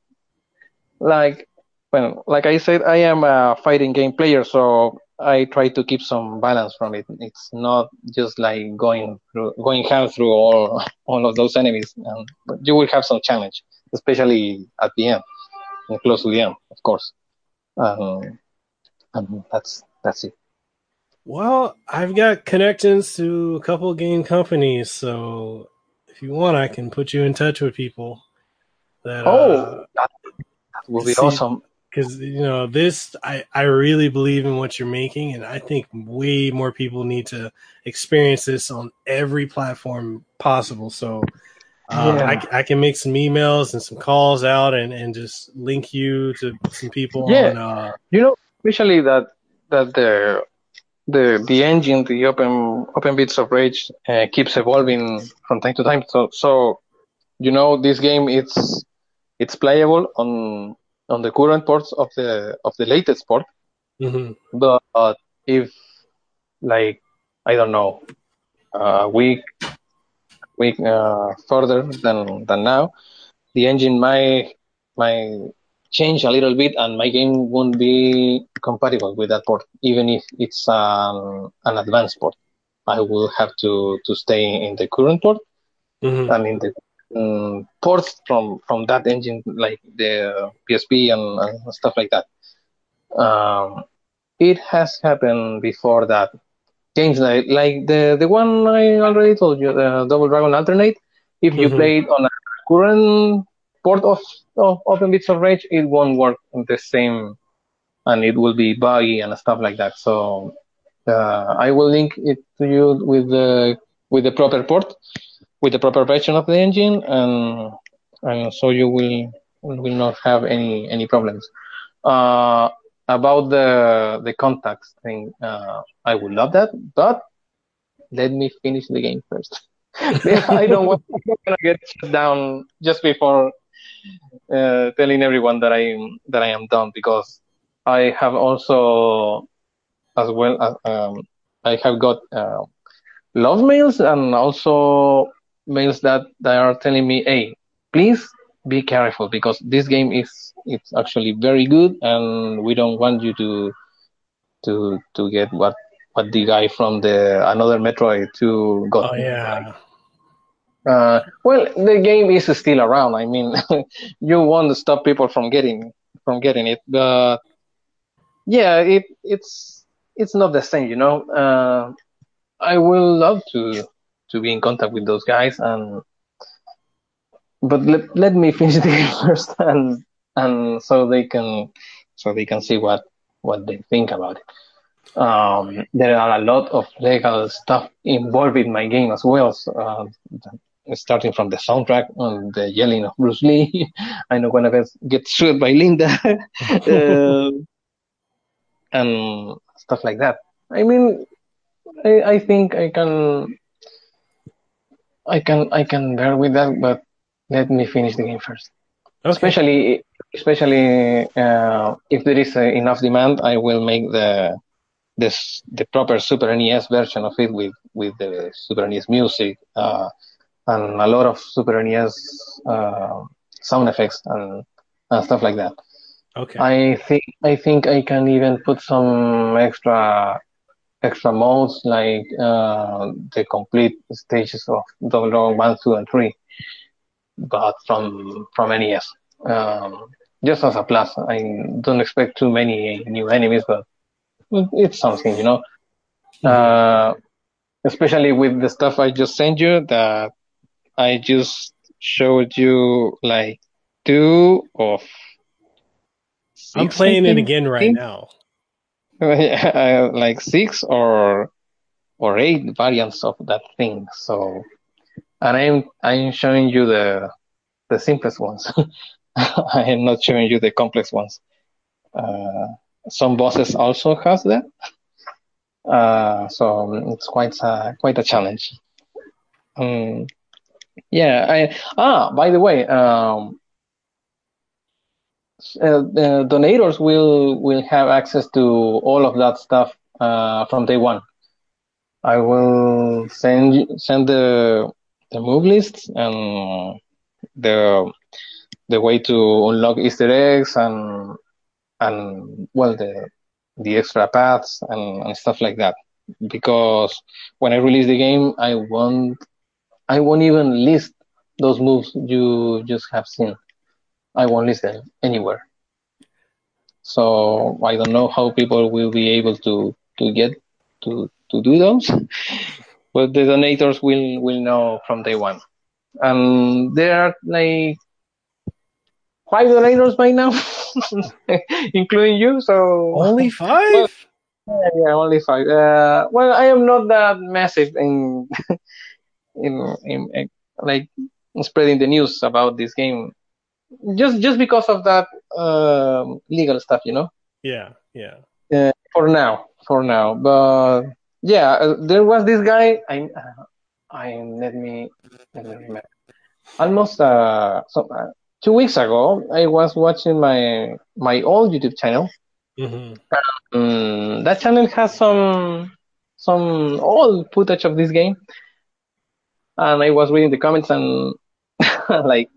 [SPEAKER 3] like well, like I said, I am a fighting game player, so I try to keep some balance from it. It's not just like going through going hard through all all of those enemies, and you will have some challenge, especially at the end, and close to the end, of course. Um, and that's that's it.
[SPEAKER 2] Well, I've got connections to a couple game companies, so if you want, I can put you in touch with people. That,
[SPEAKER 3] oh,
[SPEAKER 2] uh,
[SPEAKER 3] that, that will be
[SPEAKER 2] see-
[SPEAKER 3] awesome.
[SPEAKER 2] because you know this I, I really believe in what you're making and i think way more people need to experience this on every platform possible so uh,
[SPEAKER 3] Yeah.
[SPEAKER 2] I, I can make some emails and some calls out and, and just link you to some people
[SPEAKER 3] Yeah.
[SPEAKER 2] on uh,
[SPEAKER 3] You know, especially that that the the the engine, the open open Beats of Rage uh, keeps evolving from time to time. So so you know, this game it's it's playable on on the current ports of the of the latest port.
[SPEAKER 2] mhm.
[SPEAKER 3] But if like I don't know, a week week uh, further than than now, the engine might might change a little bit, and my game won't be compatible with that port, even if it's an an advanced port. I will have to to stay in the current port.
[SPEAKER 2] Mhm.
[SPEAKER 3] I mean the um, ports from from that engine, like the PSP and, and stuff like that. Um, it has happened before that games like like the the one I already told you, the Double Dragon Alternate. If you
[SPEAKER 2] Mhm.
[SPEAKER 3] play it on a current port of, of Open Beats of Rage, it won't work the same, and it will be buggy and stuff like that. So uh, I will link it to you with the with the proper port, with the proper version of the engine, and and so you will will not have any any problems. Uh, about the the contacts thing, uh, I would love that, but let me finish the game first. I don't want I'm gonna get shut down just before uh, telling everyone that I that I am done because I have also as well as um, I have got uh, love mails and also mails that they are telling me, hey, please be careful because this game is it's actually very good and we don't want you to to to get what what the guy from the Another Metroid 2 got.
[SPEAKER 2] oh yeah
[SPEAKER 3] Uh, well, the game is still around. I mean, you won't stop people from getting from getting it, but yeah, it it's it's not the same, you know. Uh, I will love to to be in contact with those guys, and but let let me finish the game first, and and so they can so they can see what what they think about it. Um, there are a lot of legal stuff involved in my game as well. So, uh, starting from the soundtrack and the yelling of Bruce Lee. I know gonna get, get sued by Linda, uh, and stuff like that. I mean, I, I think I can, I can, I can bear with that, but let me finish the game first.
[SPEAKER 2] okay.
[SPEAKER 3] Especially, especially uh, if there is uh, enough demand, I will make the this the proper Super NES version of it with with the Super NES music. Uh, and a lot of Super NES uh, sound effects and, and stuff like that.
[SPEAKER 2] okay
[SPEAKER 3] I think I think I can even put some extra extra modes like uh, the complete stages of Double Dragon One, Two, and Three, but from from NES. Um, just as a plus, I don't expect too many new enemies, but it's something, you know. Uh, especially with the stuff I just sent you that I just showed you like two of.
[SPEAKER 2] i'm
[SPEAKER 3] six, I
[SPEAKER 2] playing it again right
[SPEAKER 3] think.
[SPEAKER 2] now
[SPEAKER 3] uh, like six or or eight variants of that thing. So, and I'm I'm showing you the the simplest ones. I am not showing you the complex ones. Uh, some bosses also has that. Uh, so it's quite a, quite a challenge. Um, yeah, I ah by the way, um, uh, donators will will have access to all of that stuff uh, from day one. I will send send the the move lists and the the way to unlock Easter eggs and and well the the extra paths and, and stuff like that. Because when I release the game, I won't I won't even list those moves you just have seen. I won't list them anywhere. So I don't know how people will be able to to get to to do those, but the donators will will know from day one. And there are like five donators by now, including you. So
[SPEAKER 2] Only five?
[SPEAKER 3] yeah, yeah, only five. Uh, well, I am not that massive in in, in, in like spreading the news about this game, just just because of that um legal stuff, you know.
[SPEAKER 2] yeah, yeah.
[SPEAKER 3] Uh, for now, for now, but yeah, uh, there was this guy. I, uh, I let me let me remember. Almost uh, so, uh, two weeks ago, I was watching my my old YouTube channel.
[SPEAKER 2] hmm
[SPEAKER 3] Um, that channel has some some old footage of this game, and I was reading the comments and like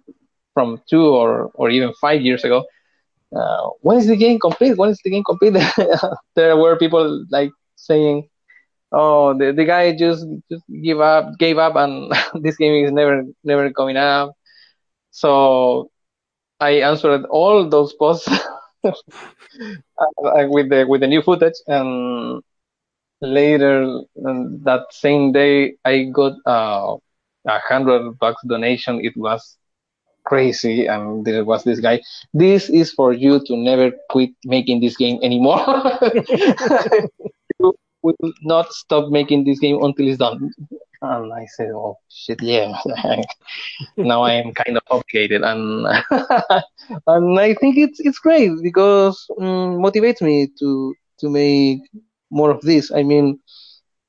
[SPEAKER 3] from two or or even five years ago. Uh, when is the game complete? When is the game complete? there were people like saying, "Oh, the, the guy just just give up, gave up, and this game is never never coming out." So I answered all those posts uh, with the with the new footage, and later that same day I got uh, a hundred bucks donation. It was crazy, and there was this guy. This is for you to never quit making this game anymore. will not stop making this game until it's done. And I said, "Oh shit, yeah." now I am kind of obligated, and and I think it's it's great because um, motivates me to to make more of this. I mean,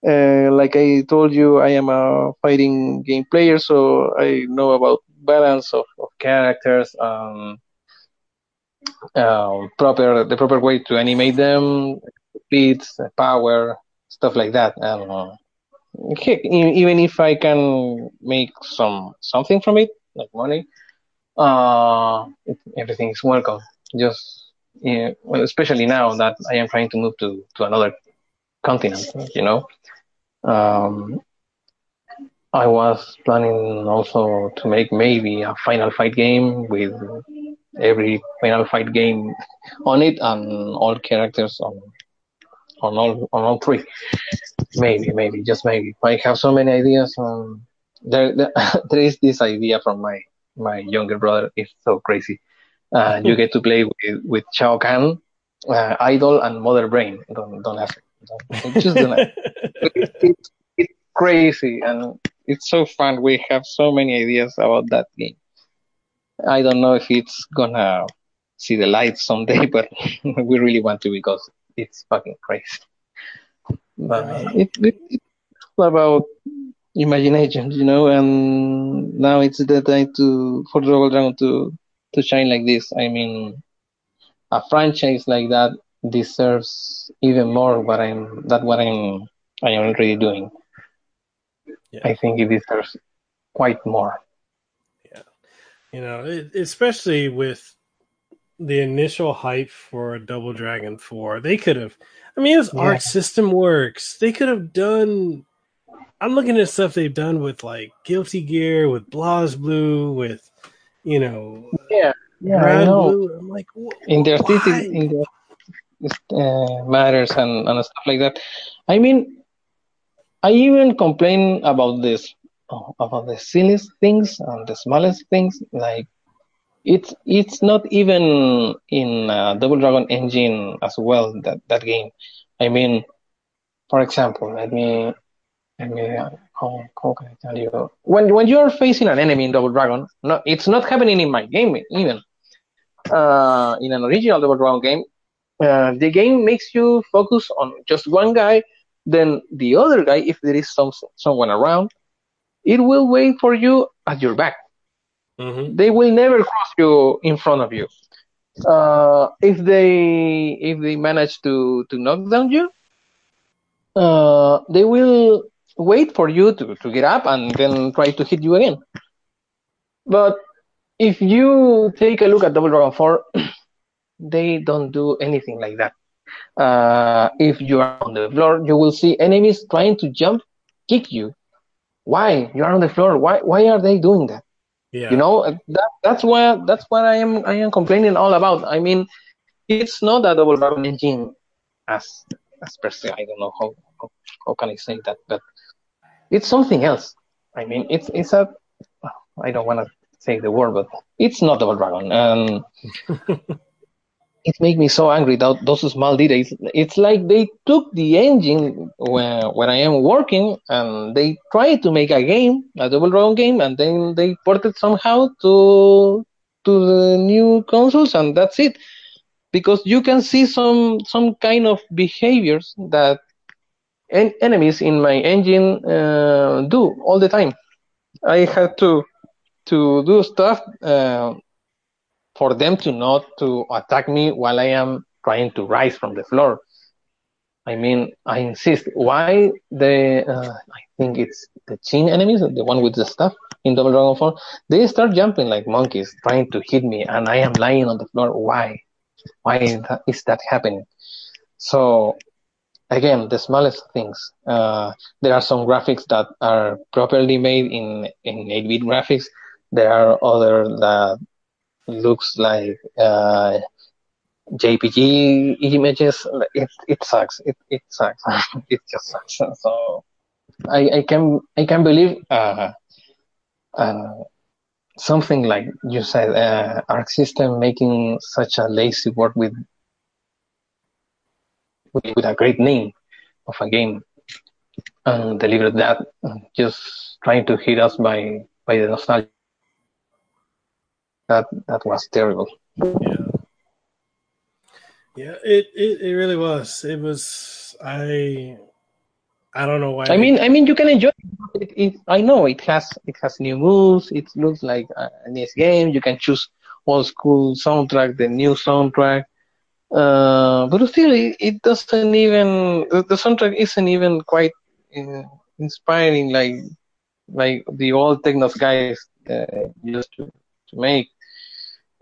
[SPEAKER 3] uh, like I told you, I am a fighting game player, so I know about balance of, of characters, um, proper the proper way to animate them, speeds, power, stuff like that. And heck, even if I can make some something from it, like money, uh, everything is welcome. Just yeah, well, especially now that I am trying to move to to another continent, you know. Um, I was planning also to make maybe a Final Fight game with every Final Fight game on it and all characters on on all on all three. Maybe, maybe, just maybe. I have so many ideas. Um, there, there, there is this idea from my my younger brother. It's so crazy. Uh, you get to play with with Shao Kahn, uh, Idol, and Mother Brain. Don't don't ask. Don't, just don't ask. It's, it's crazy and it's so fun. We have so many ideas about that game. I don't know if it's gonna see the light someday, but we really want to because it's fucking crazy. But it, it, it's about imagination, you know, and now it's the time to for Double Dragon to to shine like this. I mean, a franchise like that deserves even more what I'm that what I'm I am already doing.
[SPEAKER 2] Yeah.
[SPEAKER 3] I think it deserves quite more.
[SPEAKER 2] Yeah, you know, it, especially with the initial hype for a Double Dragon 4, they could have. I mean, his
[SPEAKER 3] Yeah.
[SPEAKER 2] arc system works. They could have done. I'm looking at stuff they've done with like Guilty Gear, with BlazBlue, with you know,
[SPEAKER 3] Yeah, yeah, I know.
[SPEAKER 2] Blue. I'm like, wh-
[SPEAKER 3] In their
[SPEAKER 2] why?
[SPEAKER 3] artistic, in their uh, matters and, and stuff like that. I mean, I even complain about this, oh, about the silliest things and the smallest things. Like it's it's not even in uh, Double Dragon engine as well. That that game. I mean, for example, let me let me uh, how, how can I tell you? When when you're facing an enemy in Double Dragon, no, it's not happening in my game even. Uh, in an original Double Dragon game, uh, the game makes you focus on just one guy. Then the other guy, if there is some someone around, it will wait for you at your back.
[SPEAKER 2] Mhm.
[SPEAKER 3] They will never cross you in front of you. Uh, if they if they manage to to knock down you, uh, they will wait for you to, to get up and then try to hit you again. But if you take a look at Double Dragon 4, they don't do anything like that. Uh, if you are on the floor, you will see enemies trying to jump, kick you. Why? You are on the floor. Why? Why are they doing that?
[SPEAKER 2] Yeah.
[SPEAKER 3] You know, that, that's what that's what I am I am complaining all about. I mean, it's not a double dragon engine as as per se. I don't know how, how how can I say that, but it's something else. I mean, it's it's a I don't want to say the word, but it's not double dragon, um, and it makes me so angry that those small details. It's like they took the engine when when I am working, and they tried to make a game, a Double Dragon game, and then they ported somehow to to the new consoles, and that's it. Because you can see some some kind of behaviors that en- enemies in my engine uh, do all the time. I had to to do stuff uh, for them to not to attack me while I am trying to rise from the floor. I mean, I insist. Why the uh, I think it's the chin enemies, the one with the stuff in Double Dragon 4, they start jumping like monkeys, trying to hit me, and I am lying on the floor. Why? Why is that, is that happening? So again, the smallest things. Uh, there are some graphics that are properly made in in 8-bit graphics. There are other that looks like uh, JPG images. It it sucks. It it sucks. it just sucks. So I I can I can believe uh, uh, something like you said uh, Arc System making such a lazy work with with, with a great name of a game and delivered that just trying to hit us by by the nostalgia that that was terrible
[SPEAKER 2] Yeah. Yeah, it, it, it really was. It was I I don't know why.
[SPEAKER 3] i mean i mean you can enjoy it, it, it i know it has it has new moves it looks like a nice game you can choose old school soundtrack the new soundtrack uh, but still it, it doesn't even the the soundtrack isn't even quite uh, inspiring like like the old technos guys uh, used to, to make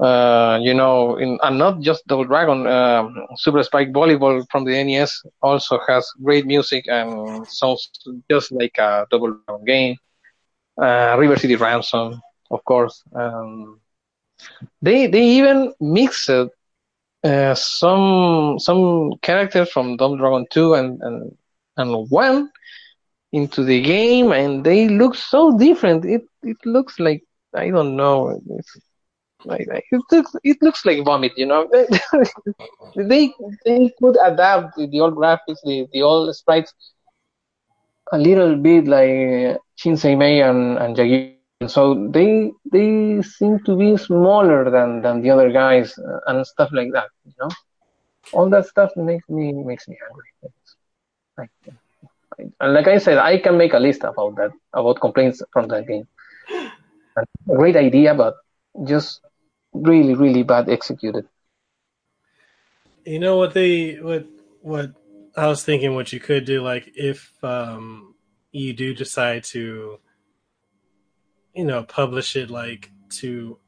[SPEAKER 3] uh, you know, in, and not just Double Dragon, um, Super Spike Volleyball from the NES also has great music and sounds just like a Double Dragon game. Uh, River City Ransom, of course. Um, they they even mixed uh, some some characters from Double Dragon 2 and, and and 1 into the game, and they look so different. It it looks like I don't know. Like, it looks it looks like vomit, you know. they they could adapt the old graphics, the, the old sprites a little bit like Chin Seimei and, and Yagi. So they they seem to be smaller than, than the other guys uh, and stuff like that, you know. All that stuff makes me makes me angry. Like, and like I said, I can make a list about that about complaints from that game. Great idea, but just really really bad executed.
[SPEAKER 2] You know what they what what I was thinking what you could do like if um you do decide to you know publish it like to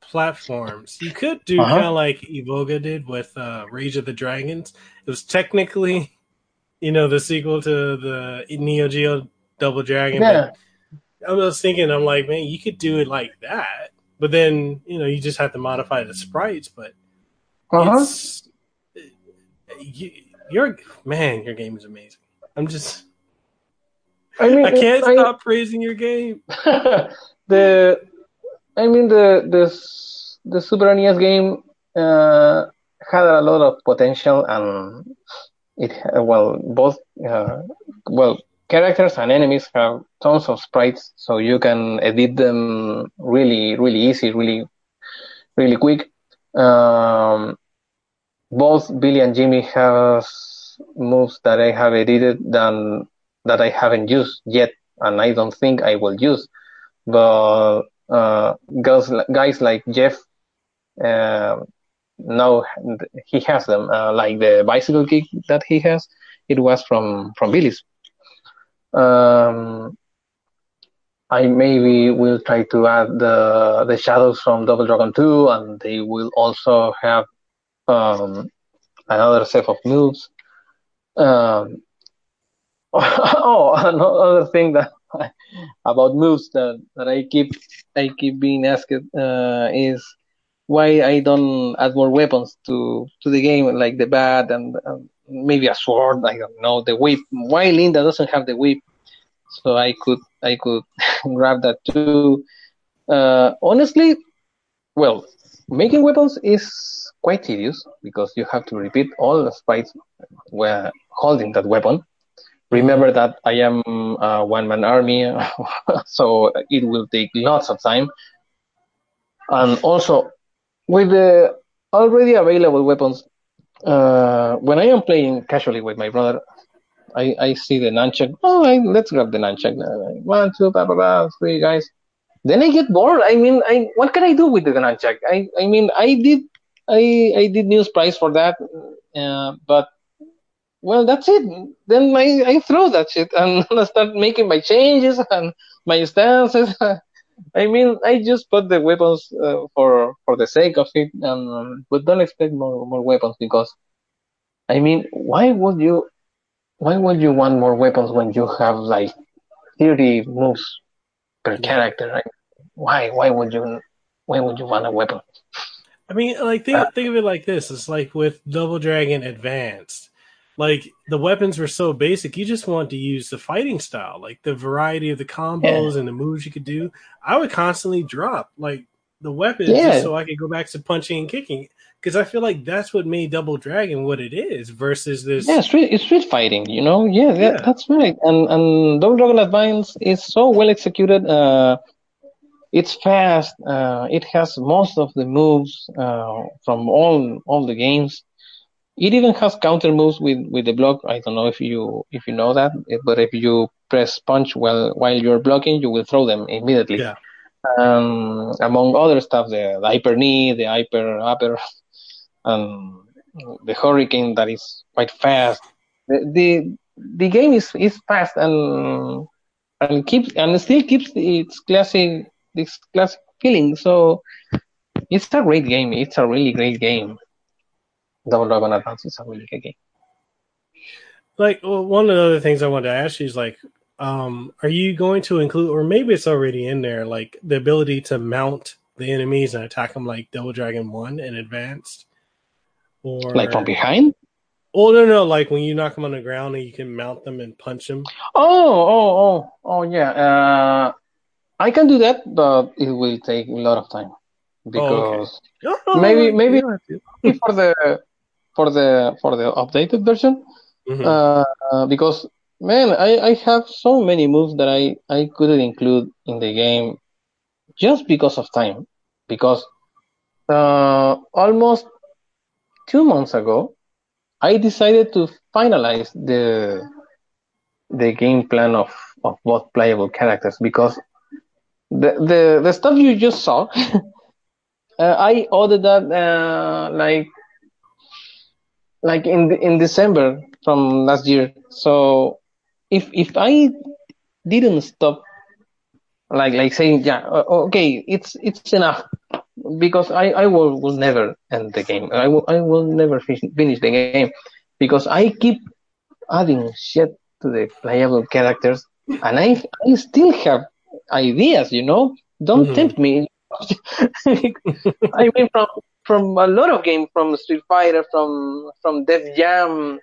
[SPEAKER 2] platforms you could do
[SPEAKER 3] Uh-huh.
[SPEAKER 2] kind of like Evoga did with uh Rage of the Dragons it was technically you know the sequel to the Neo Geo Double Dragon
[SPEAKER 3] Yeah,
[SPEAKER 2] but I was thinking I'm like man you could do it like that but then you know you just have to modify the sprites but
[SPEAKER 3] uh-huh.
[SPEAKER 2] it's you, your man, your game is amazing. I'm just
[SPEAKER 3] I mean,
[SPEAKER 2] I can't
[SPEAKER 3] I-
[SPEAKER 2] stop praising your game.
[SPEAKER 3] the I mean the the the Super NES game uh, had a lot of potential and it well both uh, well characters and enemies have tons of sprites so you can edit them really really easy really really quick um, both Billy and Jimmy have moves that I have edited than that I haven't used yet and I don't think I will use but uh, guys, guys like Jeff, uh, now he has them. Uh, like the bicycle kick that he has, it was from from Billy's. Um, I maybe will try to add the the shadows from Double Dragon 2, and they will also have um, another set of moves. Um, oh, another thing that I, about moves that, that I keep I keep being asked uh, is why I don't add more weapons to to the game like the bat and, and maybe a sword. I don't know the whip. Why Linda doesn't have the whip? So I could I could grab that too. Uh, honestly, well, making weapons is quite tedious because you have to repeat all the fights where holding that weapon. Remember that I am a one man army, so it will take lots of time. And also, with the already available weapons, uh, when I am playing casually with my brother, I, I see the nunchuck. Oh, I, let's grab the nunchuck. One, two, blah, blah, blah, three guys. Then I get bored. I mean, I what can I do with the nunchuck? I, I mean, I did I I did news price for that, uh, but well, that's it. Then I, I throw that shit and I start making my changes and my stances. I mean, I just put the weapons uh, for for the sake of it, and um, but don't expect more more weapons because, I mean, why would you, why would you want more weapons when you have like thirty moves per character? Right? Why why would you why would you want a weapon?
[SPEAKER 2] I mean, like think uh, think of it like this: it's like with Double Dragon Advanced like the weapons were so basic you just want to use the fighting style like the variety of the combos yeah. and the moves you could do i would constantly drop like the weapons yeah. just so i could go back to punching and kicking because i feel like that's what made double dragon what it is versus this
[SPEAKER 3] yeah street, it's street fighting you know yeah, yeah. That, that's right and and double dragon advance is so well executed uh it's fast uh it has most of the moves uh from all all the games it even has counter moves with, with the block. I don't know if you if you know that, but if you press punch while while you're blocking, you will throw them immediately.
[SPEAKER 2] Yeah.
[SPEAKER 3] Um, among other stuff, the, the hyper knee, the hyper upper, and the hurricane that is quite fast. The the, the game is, is fast and and keeps and still keeps its classic this classic feeling. So it's a great game. It's a really great game. Double Dragon Advance is a really good game.
[SPEAKER 2] Like well, one of the other things I wanted to ask you is like, um, are you going to include, or maybe it's already in there, like the ability to mount the enemies and attack them like Double Dragon One in advanced,
[SPEAKER 3] or like from behind?
[SPEAKER 2] Oh no, no, like when you knock them on the ground and you can mount them and punch them.
[SPEAKER 3] Oh, oh, oh, oh, yeah. Uh, I can do that, but it will take a lot of time because oh, okay. oh, maybe, maybe for the for the for the updated version mm-hmm. uh, because man I, I have so many moves that I, I couldn't include in the game just because of time because uh, almost two months ago I decided to finalize the the game plan of, of both playable characters because the the, the stuff you just saw uh, I ordered that uh, like like in in December from last year. So if if I didn't stop, like like saying yeah okay it's it's enough because I I will will never end the game. I will I will never finish finish the game because I keep adding shit to the playable characters and I I still have ideas. You know, don't mm-hmm. tempt me. I mean, from from a lot of games, from Street Fighter, from from Def Jam,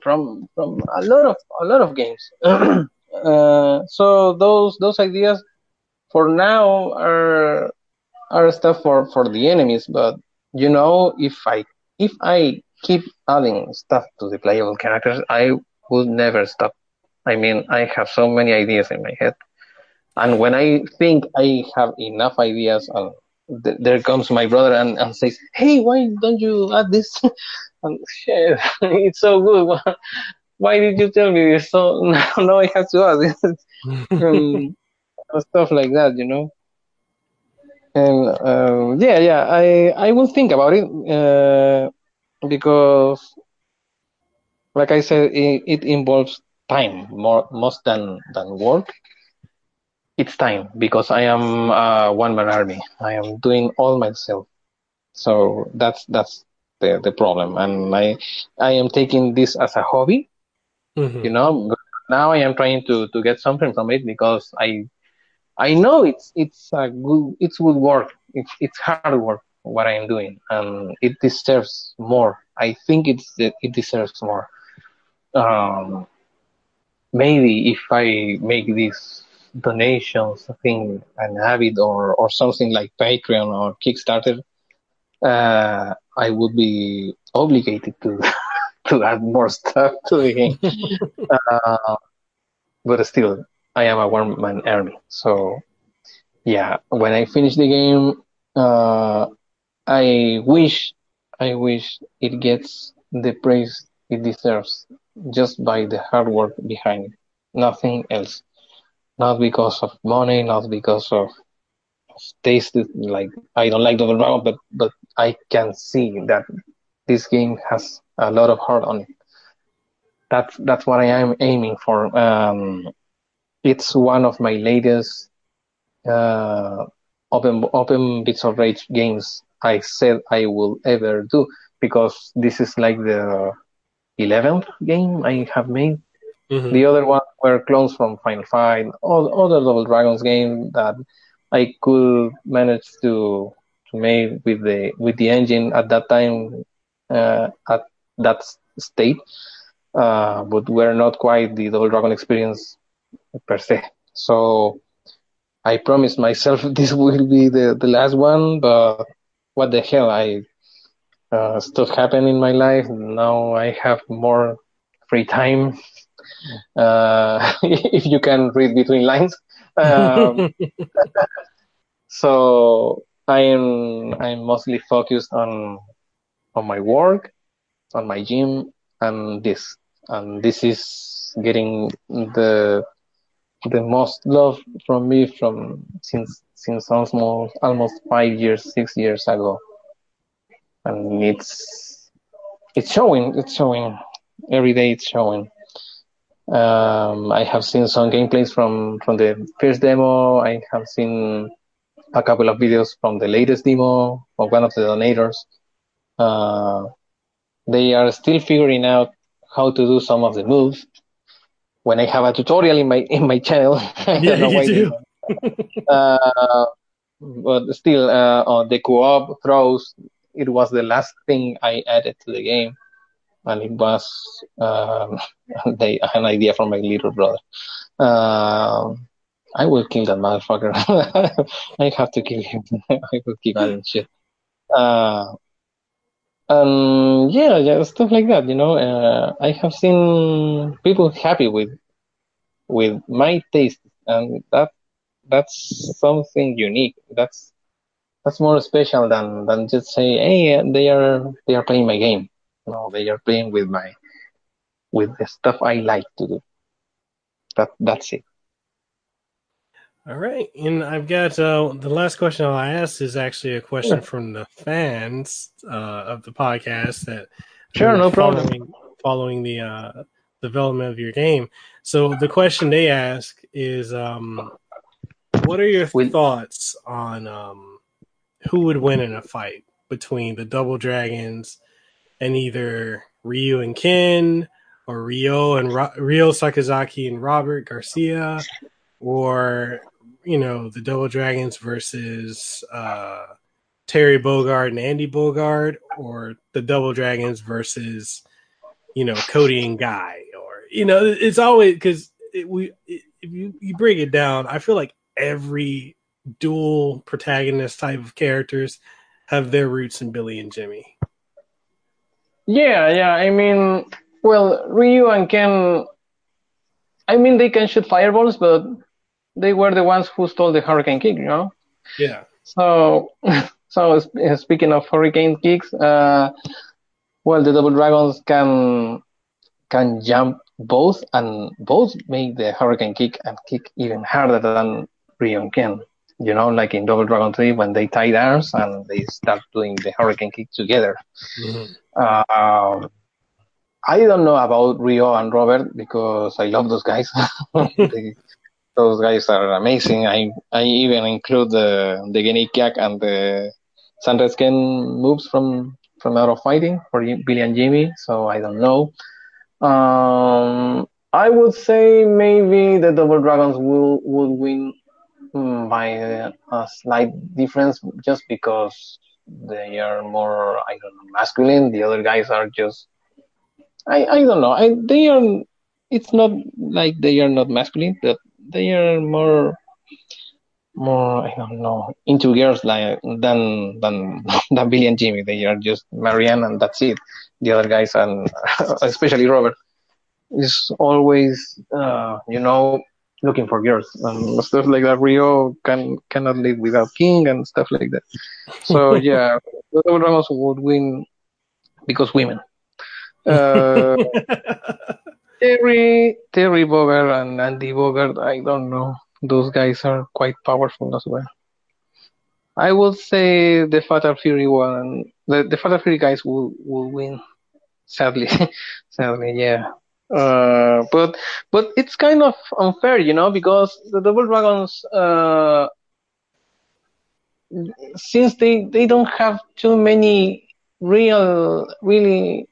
[SPEAKER 3] from from a lot of a lot of games. uh, so those those ideas for now are are stuff for for the enemies, but you know, if I if I keep adding stuff to the playable characters, I would never stop. I mean, I have so many ideas in my head, and when I think I have enough ideas and th- there comes my brother and, and says, "Hey, why don't you add this?" and shit, it's so good. Why, did you tell me this? So now, now I have to add this. um, stuff like that, you know. And uh, yeah, yeah, I I will think about it uh, because, like I said, it, it involves time more most than than work it's time because I am a one man army. I am doing all myself. So that's that's the, the problem. And I I am taking this as a hobby,
[SPEAKER 2] Mhm.
[SPEAKER 3] you know. But now I am trying to, to get something from it because I I know it's it's a good it's good work. It's it's hard work what I am doing, and it deserves more. I think it's it deserves more. Um, maybe if I make these donations thing an habit or or something like Patreon or Kickstarter, uh, I would be obligated to to add more stuff to the game. uh, but still, I am a one man army. So yeah, when I finish the game, uh, I wish, I wish it gets the praise it deserves just by the hard work behind it. Nothing else. Not because of money, not because of taste. Like I don't like Double Dragon, but but I can see that this game has a lot of heart on it. That's that's what I am aiming for. Um, it's one of my latest uh, open open Beats of Rage games I said I will ever do because this is like the eleventh game I have made.
[SPEAKER 2] Mhm.
[SPEAKER 3] The other one were clones from Final Fight, other Double Dragons game that I could manage to to make with the with the engine at that time uh, at that state, uh, but were not quite the Double Dragon experience per se. So I promised myself this will be the, the last one, but what the hell? I uh, stuff happened in my life. Now I have more free time. Uh, if you can read between lines. Um, so I am I'm mostly focused on on my work, on my gym, and this. And this is getting the the most love from me from since since almost almost five years, six years ago, and it's it's showing. It's showing every day. It's showing. Um, I have seen some gameplays from from the first demo. I have seen a couple of videos from the latest demo of one of the donators. Uh, they are still figuring out how to do some of the moves. When I have a tutorial in my in my channel, I
[SPEAKER 2] Yeah,
[SPEAKER 3] don't know
[SPEAKER 2] you
[SPEAKER 3] why
[SPEAKER 2] do.
[SPEAKER 3] uh, but still, uh, on the co-op throws, it was the last thing I added to the game, and it was um, they an idea from my little brother. Um, I will kill that motherfucker. I have to kill him. I will keep adding shit. Uh, yeah, yeah, stuff like that. You know, uh, I have seen people happy with with my taste, and that that's something unique. That's that's more special than than just say, hey, they are they are playing my game. No, they are playing with my with the stuff I like to do. That that's it.
[SPEAKER 2] All right, and I've got uh, the last question I'll ask is actually a question
[SPEAKER 3] Sure.
[SPEAKER 2] from the fans uh, of the podcast that
[SPEAKER 3] Sure, no problem.
[SPEAKER 2] following, following the uh, development of your game. So the question they ask is, um, what are your thoughts on um, who would win in a fight between the Double Dragons and either Ryu and Ken, or Ryo and Ryo Sakazaki and Robert Garcia, or you know the Double Dragons versus uh, Terry Bogard and Andy Bogard, or the Double Dragons versus you know Cody and Guy, or you know it's always because it, we it, if you you break it down, I feel like every dual protagonist type of characters have their roots in Billy and Jimmy.
[SPEAKER 3] Yeah, yeah. I mean, well, Ryu and Ken. I mean, they can shoot fireballs, but they were the ones who stole the Hurricane Kick. You know.
[SPEAKER 2] Yeah.
[SPEAKER 3] So, so speaking of hurricane kicks, uh, well, the double dragons can can jump both, and both make the hurricane kick and kick even harder than Rion can. You know, like in Double Dragon 3 when they tied arms and they start doing the hurricane kick together.
[SPEAKER 2] Mhm.
[SPEAKER 3] Um, I don't know about Ryo and Robert because I love those guys. They- those guys are amazing. I I even include the the Genikiak and the Sunrise Ken moves from from Art of Fighting for Billy and Jimmy. So I don't know. Um, I would say maybe the Double Dragons will would win mm, by a slight difference, just because they are more I don't know masculine. The other guys are just I I don't know. I they are. It's not like they are not masculine, but they are more more I don't know into girls like than than than Billy and Jimmy. They are just Marianne and that's it. The other guys and especially Robert is always uh, you know looking for girls and stuff like that. Ryo can cannot live without King and stuff like that. So yeah, the Ramos would win because women. Uh, Terry Terry Bogard and Andy Bogard, I don't know. Those guys are quite powerful as well. I would say the Fatal Fury one, the, the Fatal Fury guys will will win. Sadly, sadly, yeah. Uh, but but it's kind of unfair, you know, because the Double Dragons, uh, since they they don't have too many real, really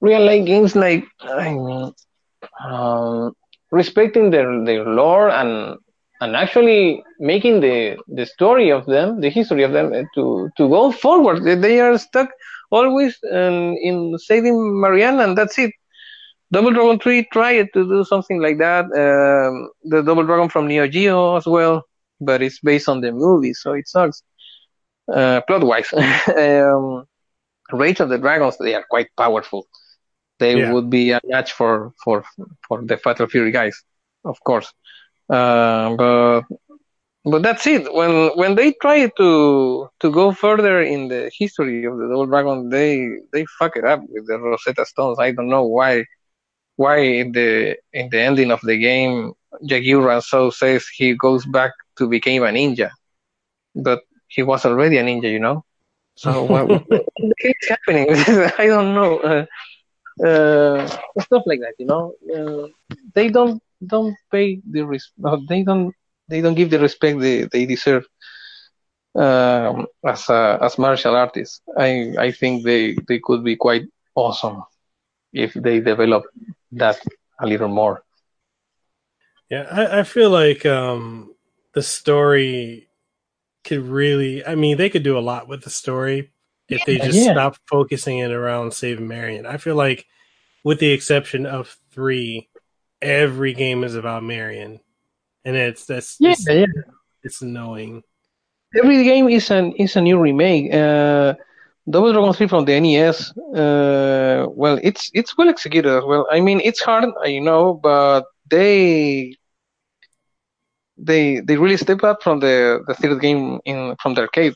[SPEAKER 3] real life games like I mean, um, respecting their their lore and and actually making the the story of them, the history of them, uh, to to go forward. They are stuck always in, in saving Marianne, and that's it. Double Dragon 3 tried to do something like that. Um, the Double Dragon from Neo Geo as well, but it's based on the movie, so it sucks. Uh, plot wise. um, Rage of the Dragons, they are quite powerful. They yeah. would be a match for, for, for the Fatal Fury guys, of course. Uh, but but that's it. When when they try to to go further in the history of the Double Dragon, they they fuck it up with the Rosetta Stones. I don't know why why in the in the ending of the game Yagyu Ranzou says he goes back to become a ninja, but he was already a ninja, you know. So what, what is happening? I don't know. Uh, uh, stuff like that, you know. Uh, they don't don't pay the res- they don't they don't give the respect they, they deserve um, as a, as martial artists. I I think they they could be quite awesome if they develop that a little more.
[SPEAKER 2] Yeah, I, I feel like um, the story could really. I mean, they could do a lot with the story if they just yeah. stop focusing it around saving Marion. I feel like, with the exception of three, every game is about Marion, and it's that's
[SPEAKER 3] yeah,
[SPEAKER 2] it's,
[SPEAKER 3] yeah.
[SPEAKER 2] it's annoying.
[SPEAKER 3] Every game is an is a new remake. Uh, Double Dragon 3 from the NES, uh, well, it's it's well executed as well. I mean, it's hard, I know, but they they they really step up from the the third game in from the arcade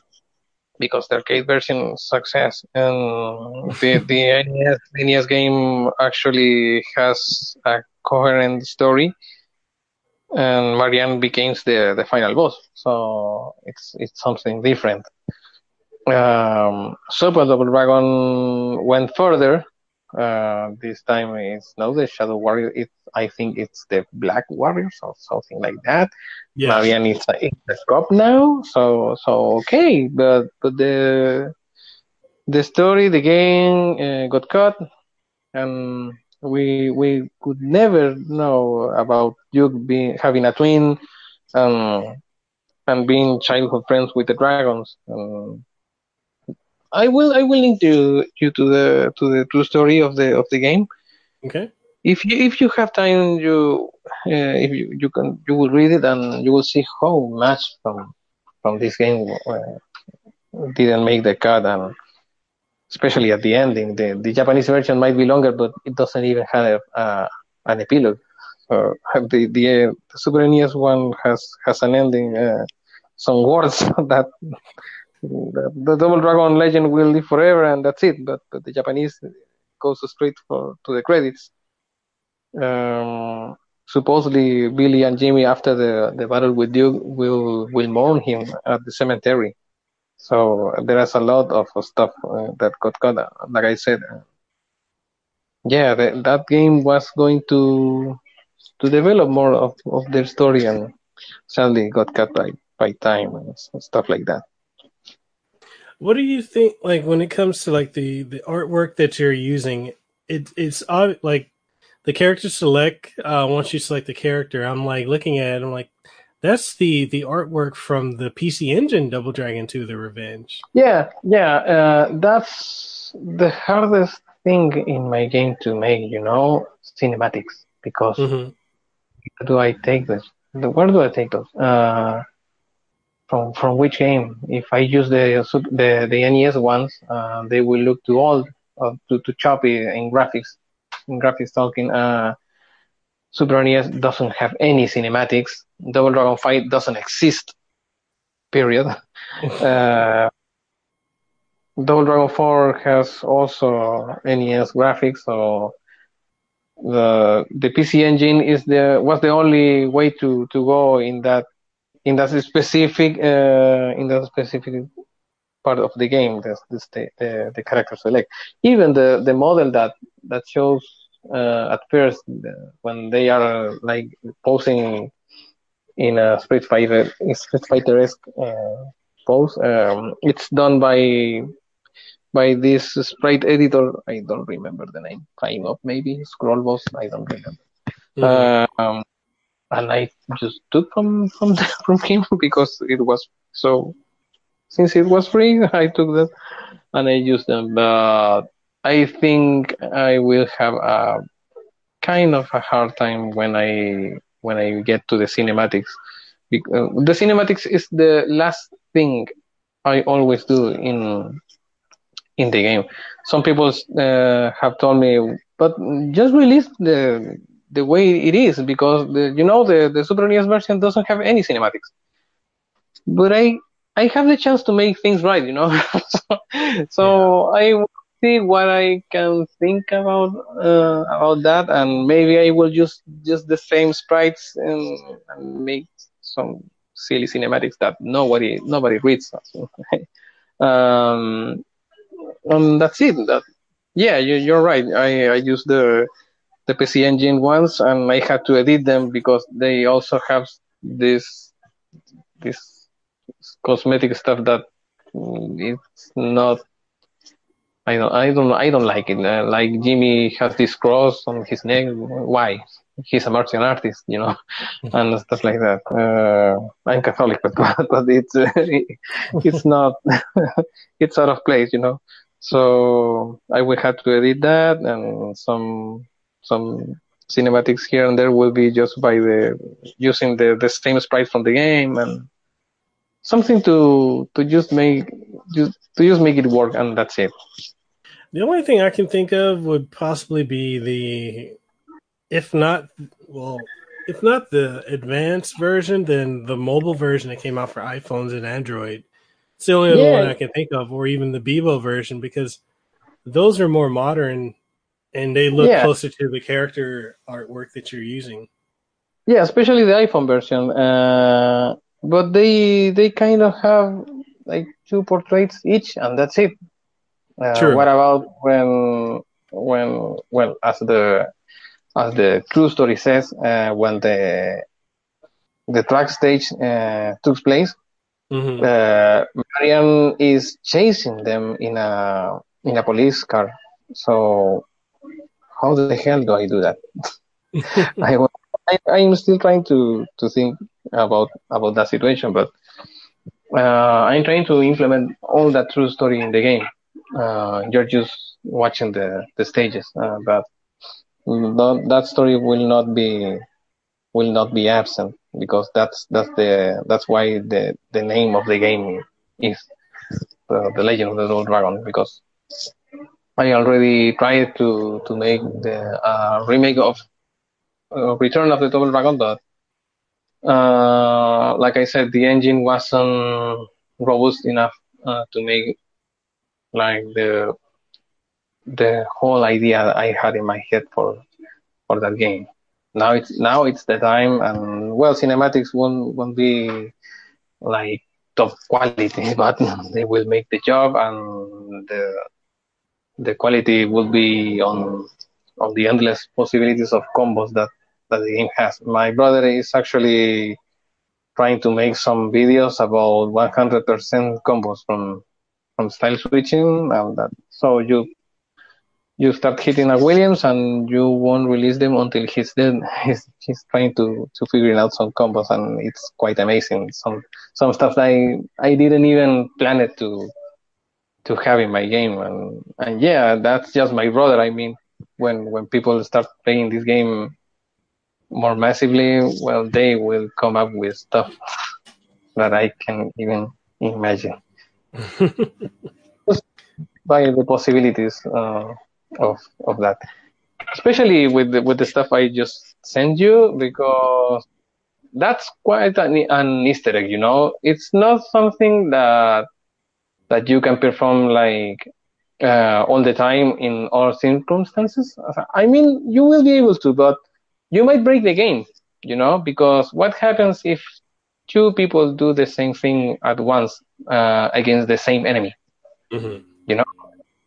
[SPEAKER 3] because the arcade version success and the the NES, the NES game actually has a coherent story and Marianne becomes the the final boss so it's it's something different um, Super Double Dragon went further. Uh, this time it's not the Shadow Warrior. It, I think it's the Black Warriors or something like that. Yes. Marianne is in the scope now, so so okay, but but the the story, the game uh, got cut, and we we could never know about Duke being having a twin, um, and being childhood friends with the dragons. Um, I will I will link you you to the to the true story of the of the game.
[SPEAKER 2] Okay.
[SPEAKER 3] If you if you have time, you uh, if you, you can you will read it and you will see how much from from this game uh, didn't make the cut and especially at the ending. The the Japanese version might be longer, but it doesn't even have a, an epilogue. Uh, the the, uh, the Super NES one has has an ending, uh, some words that the, the Double Dragon legend will live forever, and that's it. But, but the Japanese goes straight for to the credits. Um, supposedly, Billy and Jimmy, after the, the battle with Duke, will will mourn him at the cemetery. So there is a lot of stuff uh, that got cut. Like I said, uh, yeah, the, that game was going to to develop more of, of their story, and sadly got cut by by time and stuff like that.
[SPEAKER 2] What do you think? Like when it comes to like the the artwork that you're using, it it's. Like the character select. Uh, once you select the character, I'm like looking at it. I'm like, that's the the artwork from the PC Engine Double Dragon 2: The Revenge.
[SPEAKER 3] Yeah, yeah. Uh, that's the hardest thing in my game to make. You know, cinematics because
[SPEAKER 2] Mm-hmm.
[SPEAKER 3] do I take this? Where do I take those? Uh, from from which game? If I use the the the NES ones, uh, they will look too old, uh, too too choppy in graphics. In graphics talking, uh, Super NES doesn't have any cinematics. Double Dragon Fight doesn't exist. Period. Uh, Double Dragon 4 has also NES graphics, so the the PC engine is the was the only way to to go in that in that specific uh, in that specific part of the game the the the, the character select. Even the the model that that shows uh, at first when they are like posing in a Street Fighter Street Fighter esque uh, pose um, it's done by by this sprite editor. I don't remember the name. Climb Up maybe? Scroll Boss? I don't remember.
[SPEAKER 2] Mm-hmm.
[SPEAKER 3] um, and I just took from from from him because it was so. Since it was free, I took them and I used them. But I think I will have a kind of a hard time when I when I get to the cinematics. Uh, The cinematics is the last thing I always do in in the game. Some people uh, have told me, but just release the the way it is because the, you know the the Super NES version doesn't have any cinematics. But I I have the chance to make things right, you know. so so I will see what I can think about uh, about that, and maybe I will use just the same sprites and, and make some silly cinematics that nobody nobody reads. um, and that's it. That yeah, you, you're right. I I use the the PC Engine ones, and I had to edit them because they also have this this cosmetic stuff that mm, it's not. I don't, I don't, I don't like it. Uh, like Jimmy has this cross on his neck. Why? He's a martial artist, you know, and stuff like that. Uh, I'm Catholic, but, but it's it's not. it's out of place, you know. So I will have to edit that, and some some cinematics here and there will be just by the using the the same sprite from the game and something to to just make just to just make it work, and that's it.
[SPEAKER 2] The only thing I can think of would possibly be the, if not, well, if not the advanced version, then the mobile version that came out for iPhones and Android. It's the only other one I can think of, or even the Zeebo version, because those are more modern and they look
[SPEAKER 3] Yeah.
[SPEAKER 2] closer to the character artwork that you're using.
[SPEAKER 3] Yeah, especially the iPhone version. Uh, but they they kind of have like two portraits each, and that's it. Uh,
[SPEAKER 2] True.
[SPEAKER 3] What about when when well as the as the true story says uh, when the the track stage uh, took place,
[SPEAKER 2] hmm
[SPEAKER 3] uh, Marian is chasing them in a in a police car. So how the hell do I do that? I, I'm still trying to to think about about that situation, but uh, I'm trying to implement all that true story in the game. Uh, you're just watching the the stages, uh, but that, that story will not be will not be absent because that's that's the that's why the the name of the game is uh, the Legend of the Double Dragon because I already tried to to make the uh, remake of uh, Return of the Double Dragon, but uh, like I said, the engine wasn't robust enough uh, to make like the the whole idea I had in my head for for that game. Now it's now it's the time, and well, cinematics won't won't be like top quality, but they will make the job, and the the quality would be on on the endless possibilities of combos that that the game has. My brother is actually trying to make some videos about 100% combos from from style switching, and that so you you start hitting a Williams and you won't release them until he's dead. He's he's trying to to figure out some combos and it's quite amazing. Some some stuff I I didn't even plan it to to have in my game and and yeah, that's just my brother. I mean, when when people start playing this game more massively, well, they will come up with stuff that I can even imagine. by the possibilities. Uh, of of that, especially with the, with the stuff I just sent you because that's quite an, an Easter egg. You know, it's not something that that you can perform like uh, all the time in all circumstances. I mean, you will be able to, but you might break the game. You know, because what happens if two people do the same thing at once uh, against the same enemy? Mm-hmm. You know,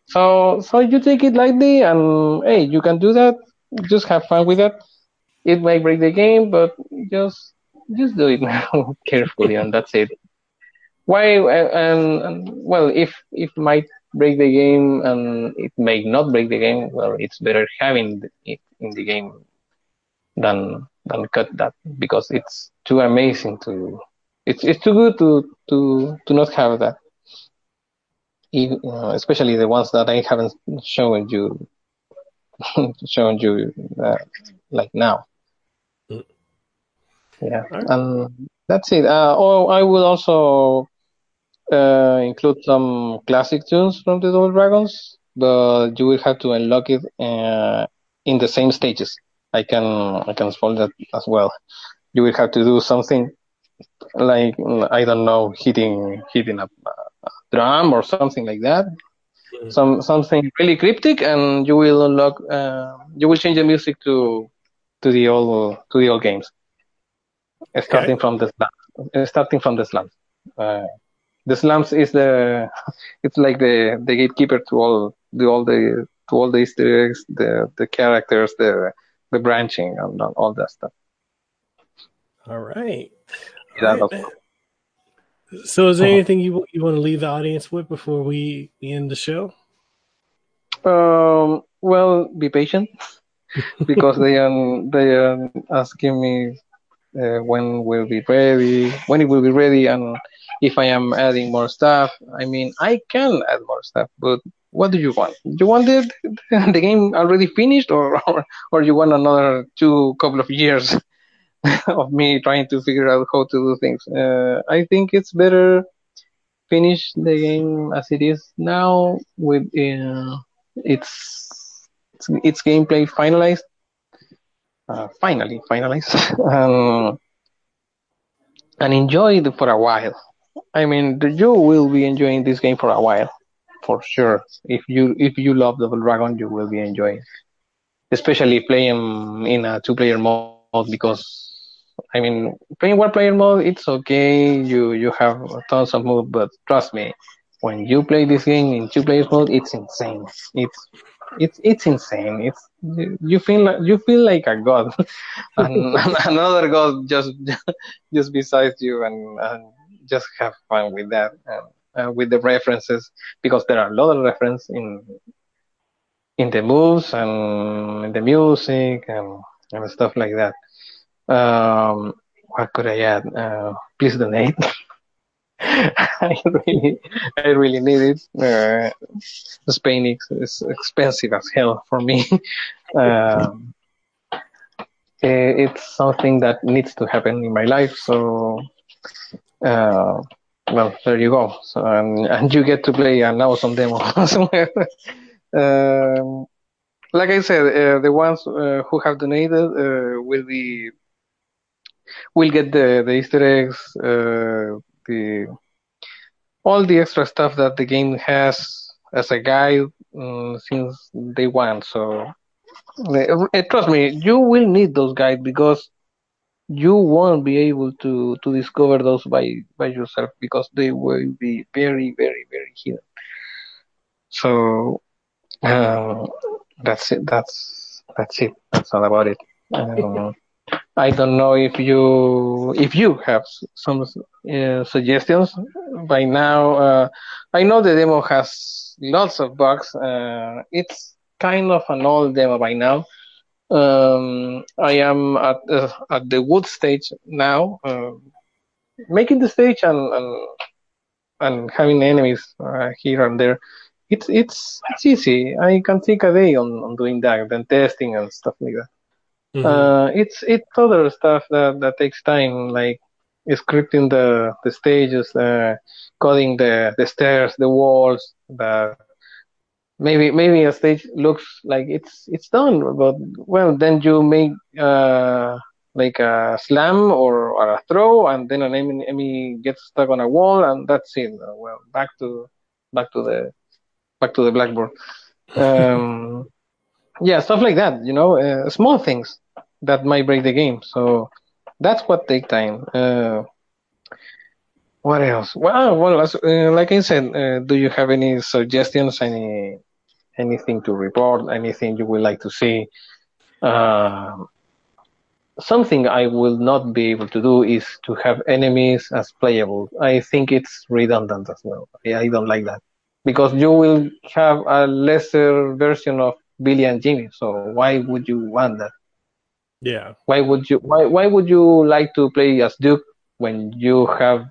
[SPEAKER 3] so so you take it lightly, and hey, you can do that. Just have fun with it. It may break the game, but just just do it carefully, and that's it. Why? And, and well, if if might break the game and it may not break the game, well, it's better having it in the game than than cut that because it's too amazing to it's it's too good to to to not have that even, uh, especially the ones that I haven't shown you, shown you uh, like now. Mm. Yeah, and that's it. Uh, oh, I will also uh, include some classic tunes from the Double Dragons, but you will have to unlock it uh, in the same stages. I can I can spoil that as well. You will have to do something like I don't know, hitting hitting a, drum or something like that. Mm-hmm. Some something really cryptic, and you will unlock. Uh, you will change the music to to the old to the old games, starting okay. from the. Starting from the slums. Uh, the slums is the it's like the the gatekeeper to all the all the to all the Easter eggs, the the characters, the the branching, and all that stuff.
[SPEAKER 2] All right. All right so, is there anything you you want to leave the audience with before we, we end the show?
[SPEAKER 3] Um. Well, be patient because they are they are asking me uh, when will be ready, when it will be ready, and if I am adding more stuff. I mean, I can add more stuff, but what do you want? You want the the game already finished, or or, or you want another two couple of years? of me trying to figure out how to do things. Uh, I think it's better finish the game as it is now with uh, its, its, its gameplay finalized. Uh, finally finalized um, and enjoy it for a while. I mean, you will be enjoying this game for a while, for sure. If you if you love Double Dragon, you will be enjoying, especially playing in a two-player mode because I mean, playing one player mode, it's okay. You you have tons of moves, but trust me, when you play this game in two players mode, it's insane. It's it's it's insane. It's you feel like you feel like a god, and, another god just just besides you, and, and just have fun with that and uh, with the references because there are a lot of references in in the moves and in the music and, and stuff like that. Um, what could I add? Uh, please donate. I really, I really need it. Uh, Spain is expensive as hell for me. um, it's something that needs to happen in my life. So, uh, well, there you go. So, um, and you get to play an awesome demo somewhere. um, like I said, uh, the ones uh, who have donated uh, will be we'll get the, the Easter eggs, uh, the all the extra stuff that the game has as a guide um, since day one. So uh, trust me, you will need those guides because you won't be able to to discover those by by yourself because they will be very very very hidden. So um, that's it. That's that's it. That's all about it. Um, I don't know if you if you have some uh, suggestions, by now, uh, I know the demo has lots of bugs. Uh, it's kind of an old demo by now. Um, I am at uh, at the wood stage now, uh, making the stage and and, and having enemies uh, here and there. It's it's it's easy. I can take a day on, on doing that, then testing and stuff like that. Mm-hmm. Uh, it's it's other stuff that, that takes time, like scripting the the stages, uh, coding the the stairs, the walls, the maybe maybe a stage looks like it's it's done, but well, then you make uh, like a slam or, or a throw, and then an enemy, gets stuck on a wall, and that's it. Uh, well, back to back to the back to the blackboard. Um, yeah, stuff like that. You know, uh, small things that might break the game. So that's what take time. Uh, what else? Well, well, uh, like I said, uh, do you have any suggestions? Any anything to report, anything you would like to see. Uh, something I will not be able to do is to have enemies as playable. I think it's redundant as well. I don't like that because you will have a lesser version of Billy and Jimmy. So why would you want that?
[SPEAKER 2] Yeah.
[SPEAKER 3] Why would you? Why Why would you like to play as Duke when you have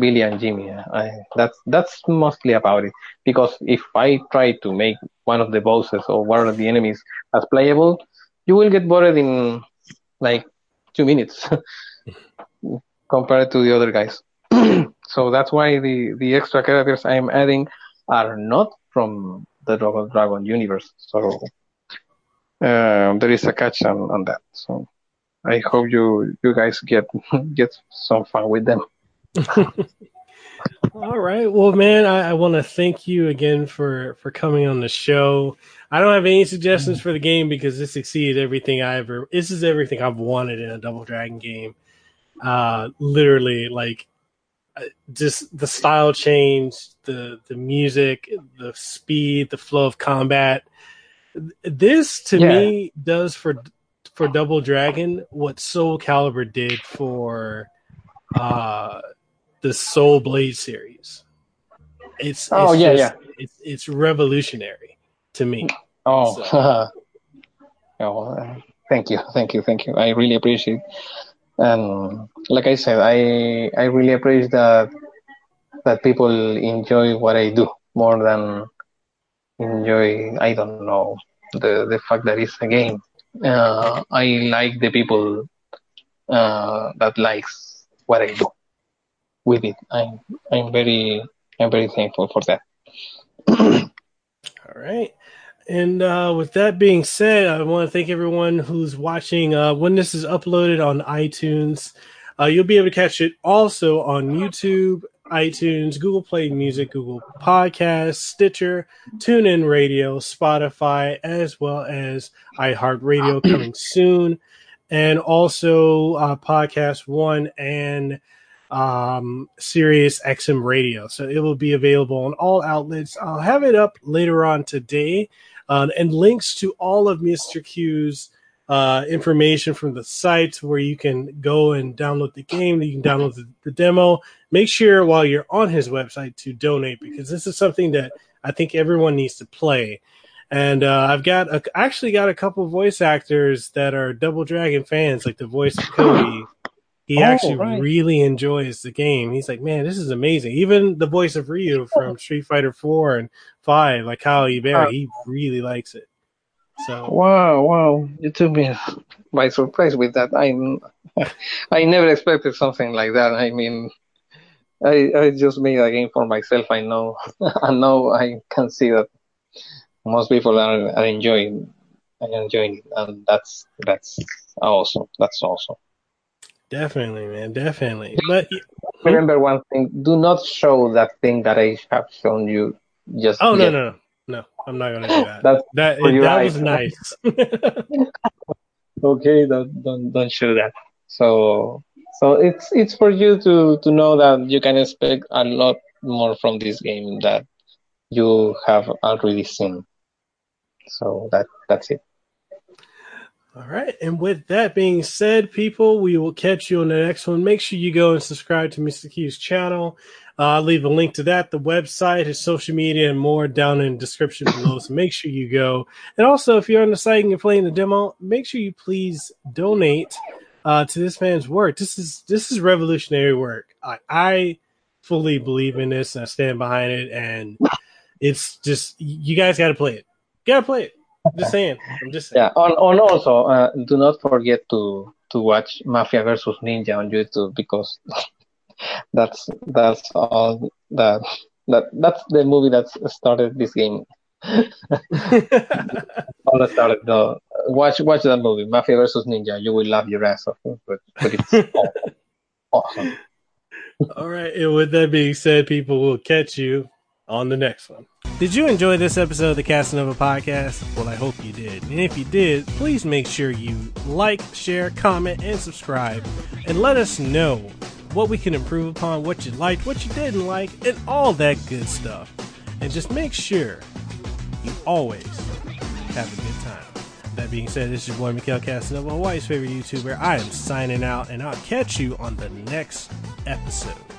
[SPEAKER 3] Billy and Jimmy. I, that's that's mostly about it. Because if I try to make one of the bosses or one of the enemies as playable, you will get bored in like two minutes compared to the other guys. so that's why the the extra characters I'm adding are not from the Double Dragon universe. So um, there is a catch on, on that. So I hope you you guys get get some fun with them.
[SPEAKER 2] All right. Well, man, I, I want to thank you again for for coming on the show. I don't have any suggestions for the game because this exceeded everything I ever. This is everything I've wanted in a Double Dragon game. Uh, literally, like uh, just the style change, the the music, the speed, the flow of combat. This to yeah. me does for for Double Dragon what Soul Calibur did for uh the Soul Blade series. It's,
[SPEAKER 3] oh yeah, just,
[SPEAKER 2] yeah. It's it's revolutionary to me.
[SPEAKER 3] Oh, so. oh, thank you, thank you, thank you. I really appreciate. And like I said, I I really appreciate that that people enjoy what I do more than enjoy. I don't know the the fact that it's a game. Uh, I like the people uh, that likes what I do with it. I'm I'm very I'm very thankful for that.
[SPEAKER 2] All right. And uh, with that being said, I want to thank everyone who's watching. Uh, when this is uploaded on iTunes, uh, you'll be able to catch it also on YouTube, iTunes, Google Play Music, Google Podcasts, Stitcher, TuneIn Radio, Spotify, as well as iHeartRadio coming soon, and also uh, Podcast One and um, Sirius XM radio. So it will be available on all outlets. I'll have it up later on today, uh, and links to all of Mr. Q's uh, information from the site where you can go and download the game. You can download the, the demo. Make sure while you're on his website to donate because this is something that I think everyone needs to play. And uh, I've got a, actually got a couple voice actors that are Double Dragon fans, like the voice of Cody he oh, actually right. really enjoys the game. He's like, man, this is amazing. Even the voice of Ryu from Street Fighter Four and Five, like Kyle Hebert, uh, he really likes it. So
[SPEAKER 3] wow, wow, you took me by surprise with that. I I never expected something like that. I mean, I I just made a game for myself. I know, I know, I can see that most people are, are enjoying, are enjoying it, and that's that's awesome. That's awesome.
[SPEAKER 2] Definitely, man. Definitely. But
[SPEAKER 3] remember one thing: do not show that thing that I have shown you. Just
[SPEAKER 2] oh no, no, no, no! I'm not gonna do that. That's that that was nice.
[SPEAKER 3] okay, don't don't don't show that. So so it's it's for you to to know that you can expect a lot more from this game that you have already seen. So that that's it.
[SPEAKER 2] All right. And with that being said, people, we will catch you on the next one. Make sure you go and subscribe to Mr. Q's channel. Uh, I'll leave a link to that, the website, his social media, and more down in the description below. So make sure you go. And also, if you're on the site and you're playing the demo, make sure you please donate uh, to this man's work. This is this is revolutionary work. I, I fully believe in this. I stand behind it, and it's just you guys got to play it. Got to play it. I'm just saying. I'm just saying.
[SPEAKER 3] Yeah, and, and also uh, do not forget to to watch Mafia versus Ninja on YouTube because that's that's all that that that's the movie that started this game. all started the watch watch that movie Mafia versus Ninja. You will laugh your ass off, but but it's awesome. awesome.
[SPEAKER 2] All right, and with that being said, people will catch you on the next one. Did you enjoy this episode of the Kasanova Podcast? Well, I hope you did. And if you did, please make sure you like, share, comment, and subscribe, and let us know what we can improve upon, what you liked, what you didn't like, and all that good stuff. And just make sure you always have a good time. That being said, this is your boy Mekel Kasanova, Hawaii's favorite YouTuber. I am signing out, and I'll catch you on the next episode.